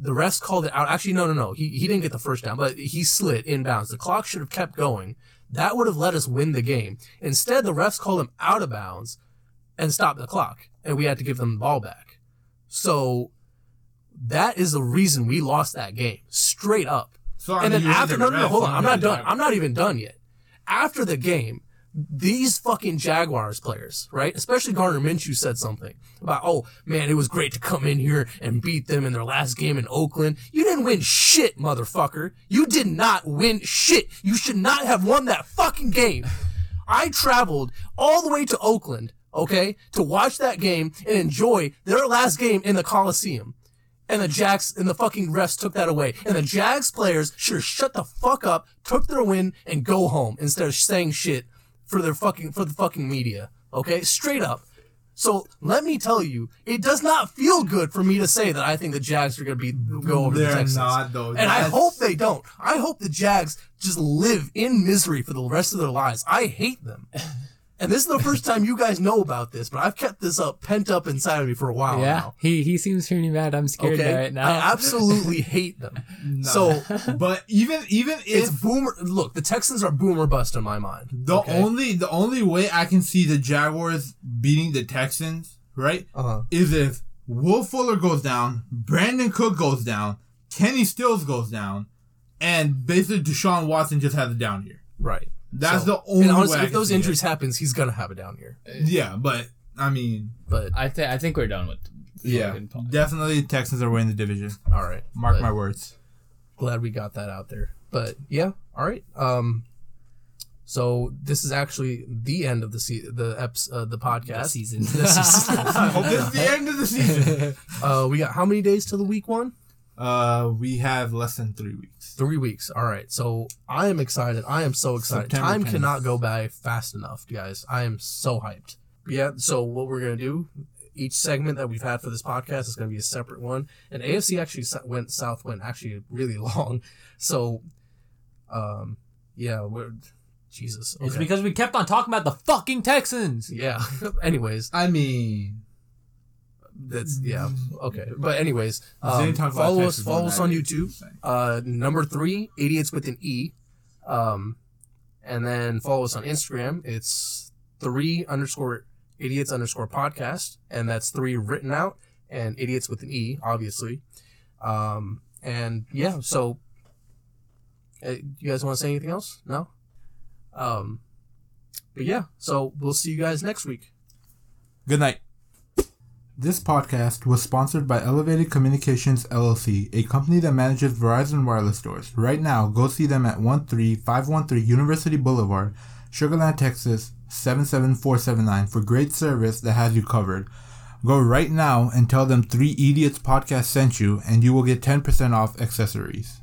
The refs called it out. Actually, no, no, no. He, he didn't get the first down, but he slid inbounds. The clock should have kept going. That would have let us win the game. Instead, the refs called him out of bounds and stopped the clock, and we had to give them the ball back. So that is the reason we lost that game, straight up. So, and then after, the no, no, no, hold on. I'm not done. I'm not even done yet. After the game, these fucking Jaguars players, right? Especially Gardner Minshew said something about, oh man, it was great to come in here and beat them in their last game in Oakland. You didn't win shit, motherfucker. You did not win shit. You should not have won that fucking game. I traveled all the way to Oakland, okay, to watch that game and enjoy their last game in the Coliseum. and the Jags and the fucking refs took that away. And the Jags players should have shut the fuck up, took their win, and go home instead of saying shit for their fucking for the fucking media. Okay, straight up. So let me tell you, it does not feel good for me to say that I think the Jags are going to be go over the They're Texans. not, though. and I hope they don't. I hope the Jags just live in misery for the rest of their lives. I hate them. [laughs] And this is the first time you guys know about this, but I've kept this up pent up inside of me for a while yeah, now. he he seems pretty mad. I'm scared Okay, right now. I absolutely hate them. [laughs] So But even even it's if boomer. Look, the Texans are boomer bust in my mind. the okay? only the only way I can see the Jaguars beating the Texans, right, Uh-huh. is if Will Fuller goes down, Brandin Cook goes down, Kenny Stills goes down, and basically Deshaun Watson just has a down year. right. That's So- the only And honestly, way I if can those see it. injuries happens, he's gonna have a down year. Yeah, but I mean, But I think I think we're done with. yeah, definitely Texans are winning the division. all right, Mark But my words. Glad we got that out there. But yeah, all right. Um, so this is actually the end of the se- the eps- uh, the podcast The season. The season. [laughs] Hope this is the end of the season. [laughs] uh, we got how many days till the week one? Uh, we have less than three weeks. Three weeks. All right. So I am excited. I am so excited. September Time 10th. cannot go by fast enough, guys. I am so hyped. Yeah. So what we're gonna do? Each segment that we've had for this podcast is going to be a separate one. And AFC actually went south, went actually really [laughs] long. So, um, yeah, we're Jesus. It's because we kept on talking about the fucking Texans. Yeah. [laughs] anyways, I mean, that's yeah. Okay. But anyways, um, follow us. Follow us on YouTube. Uh, number three, idiots with an E. Um, and then follow us on Instagram. It's three underscore idiots underscore podcast, and that's three written out and idiots with an E, obviously. Um, and yeah, so uh, you guys want to say anything else? No. Um, but yeah, so we'll see you guys next week. Good night. This podcast was sponsored by Elevated Communications LLC, a company that manages Verizon wireless stores. Right now, go see them at 13513 University Boulevard, Sugarland, Texas 77479 for great service that has you covered. Go right now and tell them 3 Idiots Podcast sent you and you will get 10% off accessories.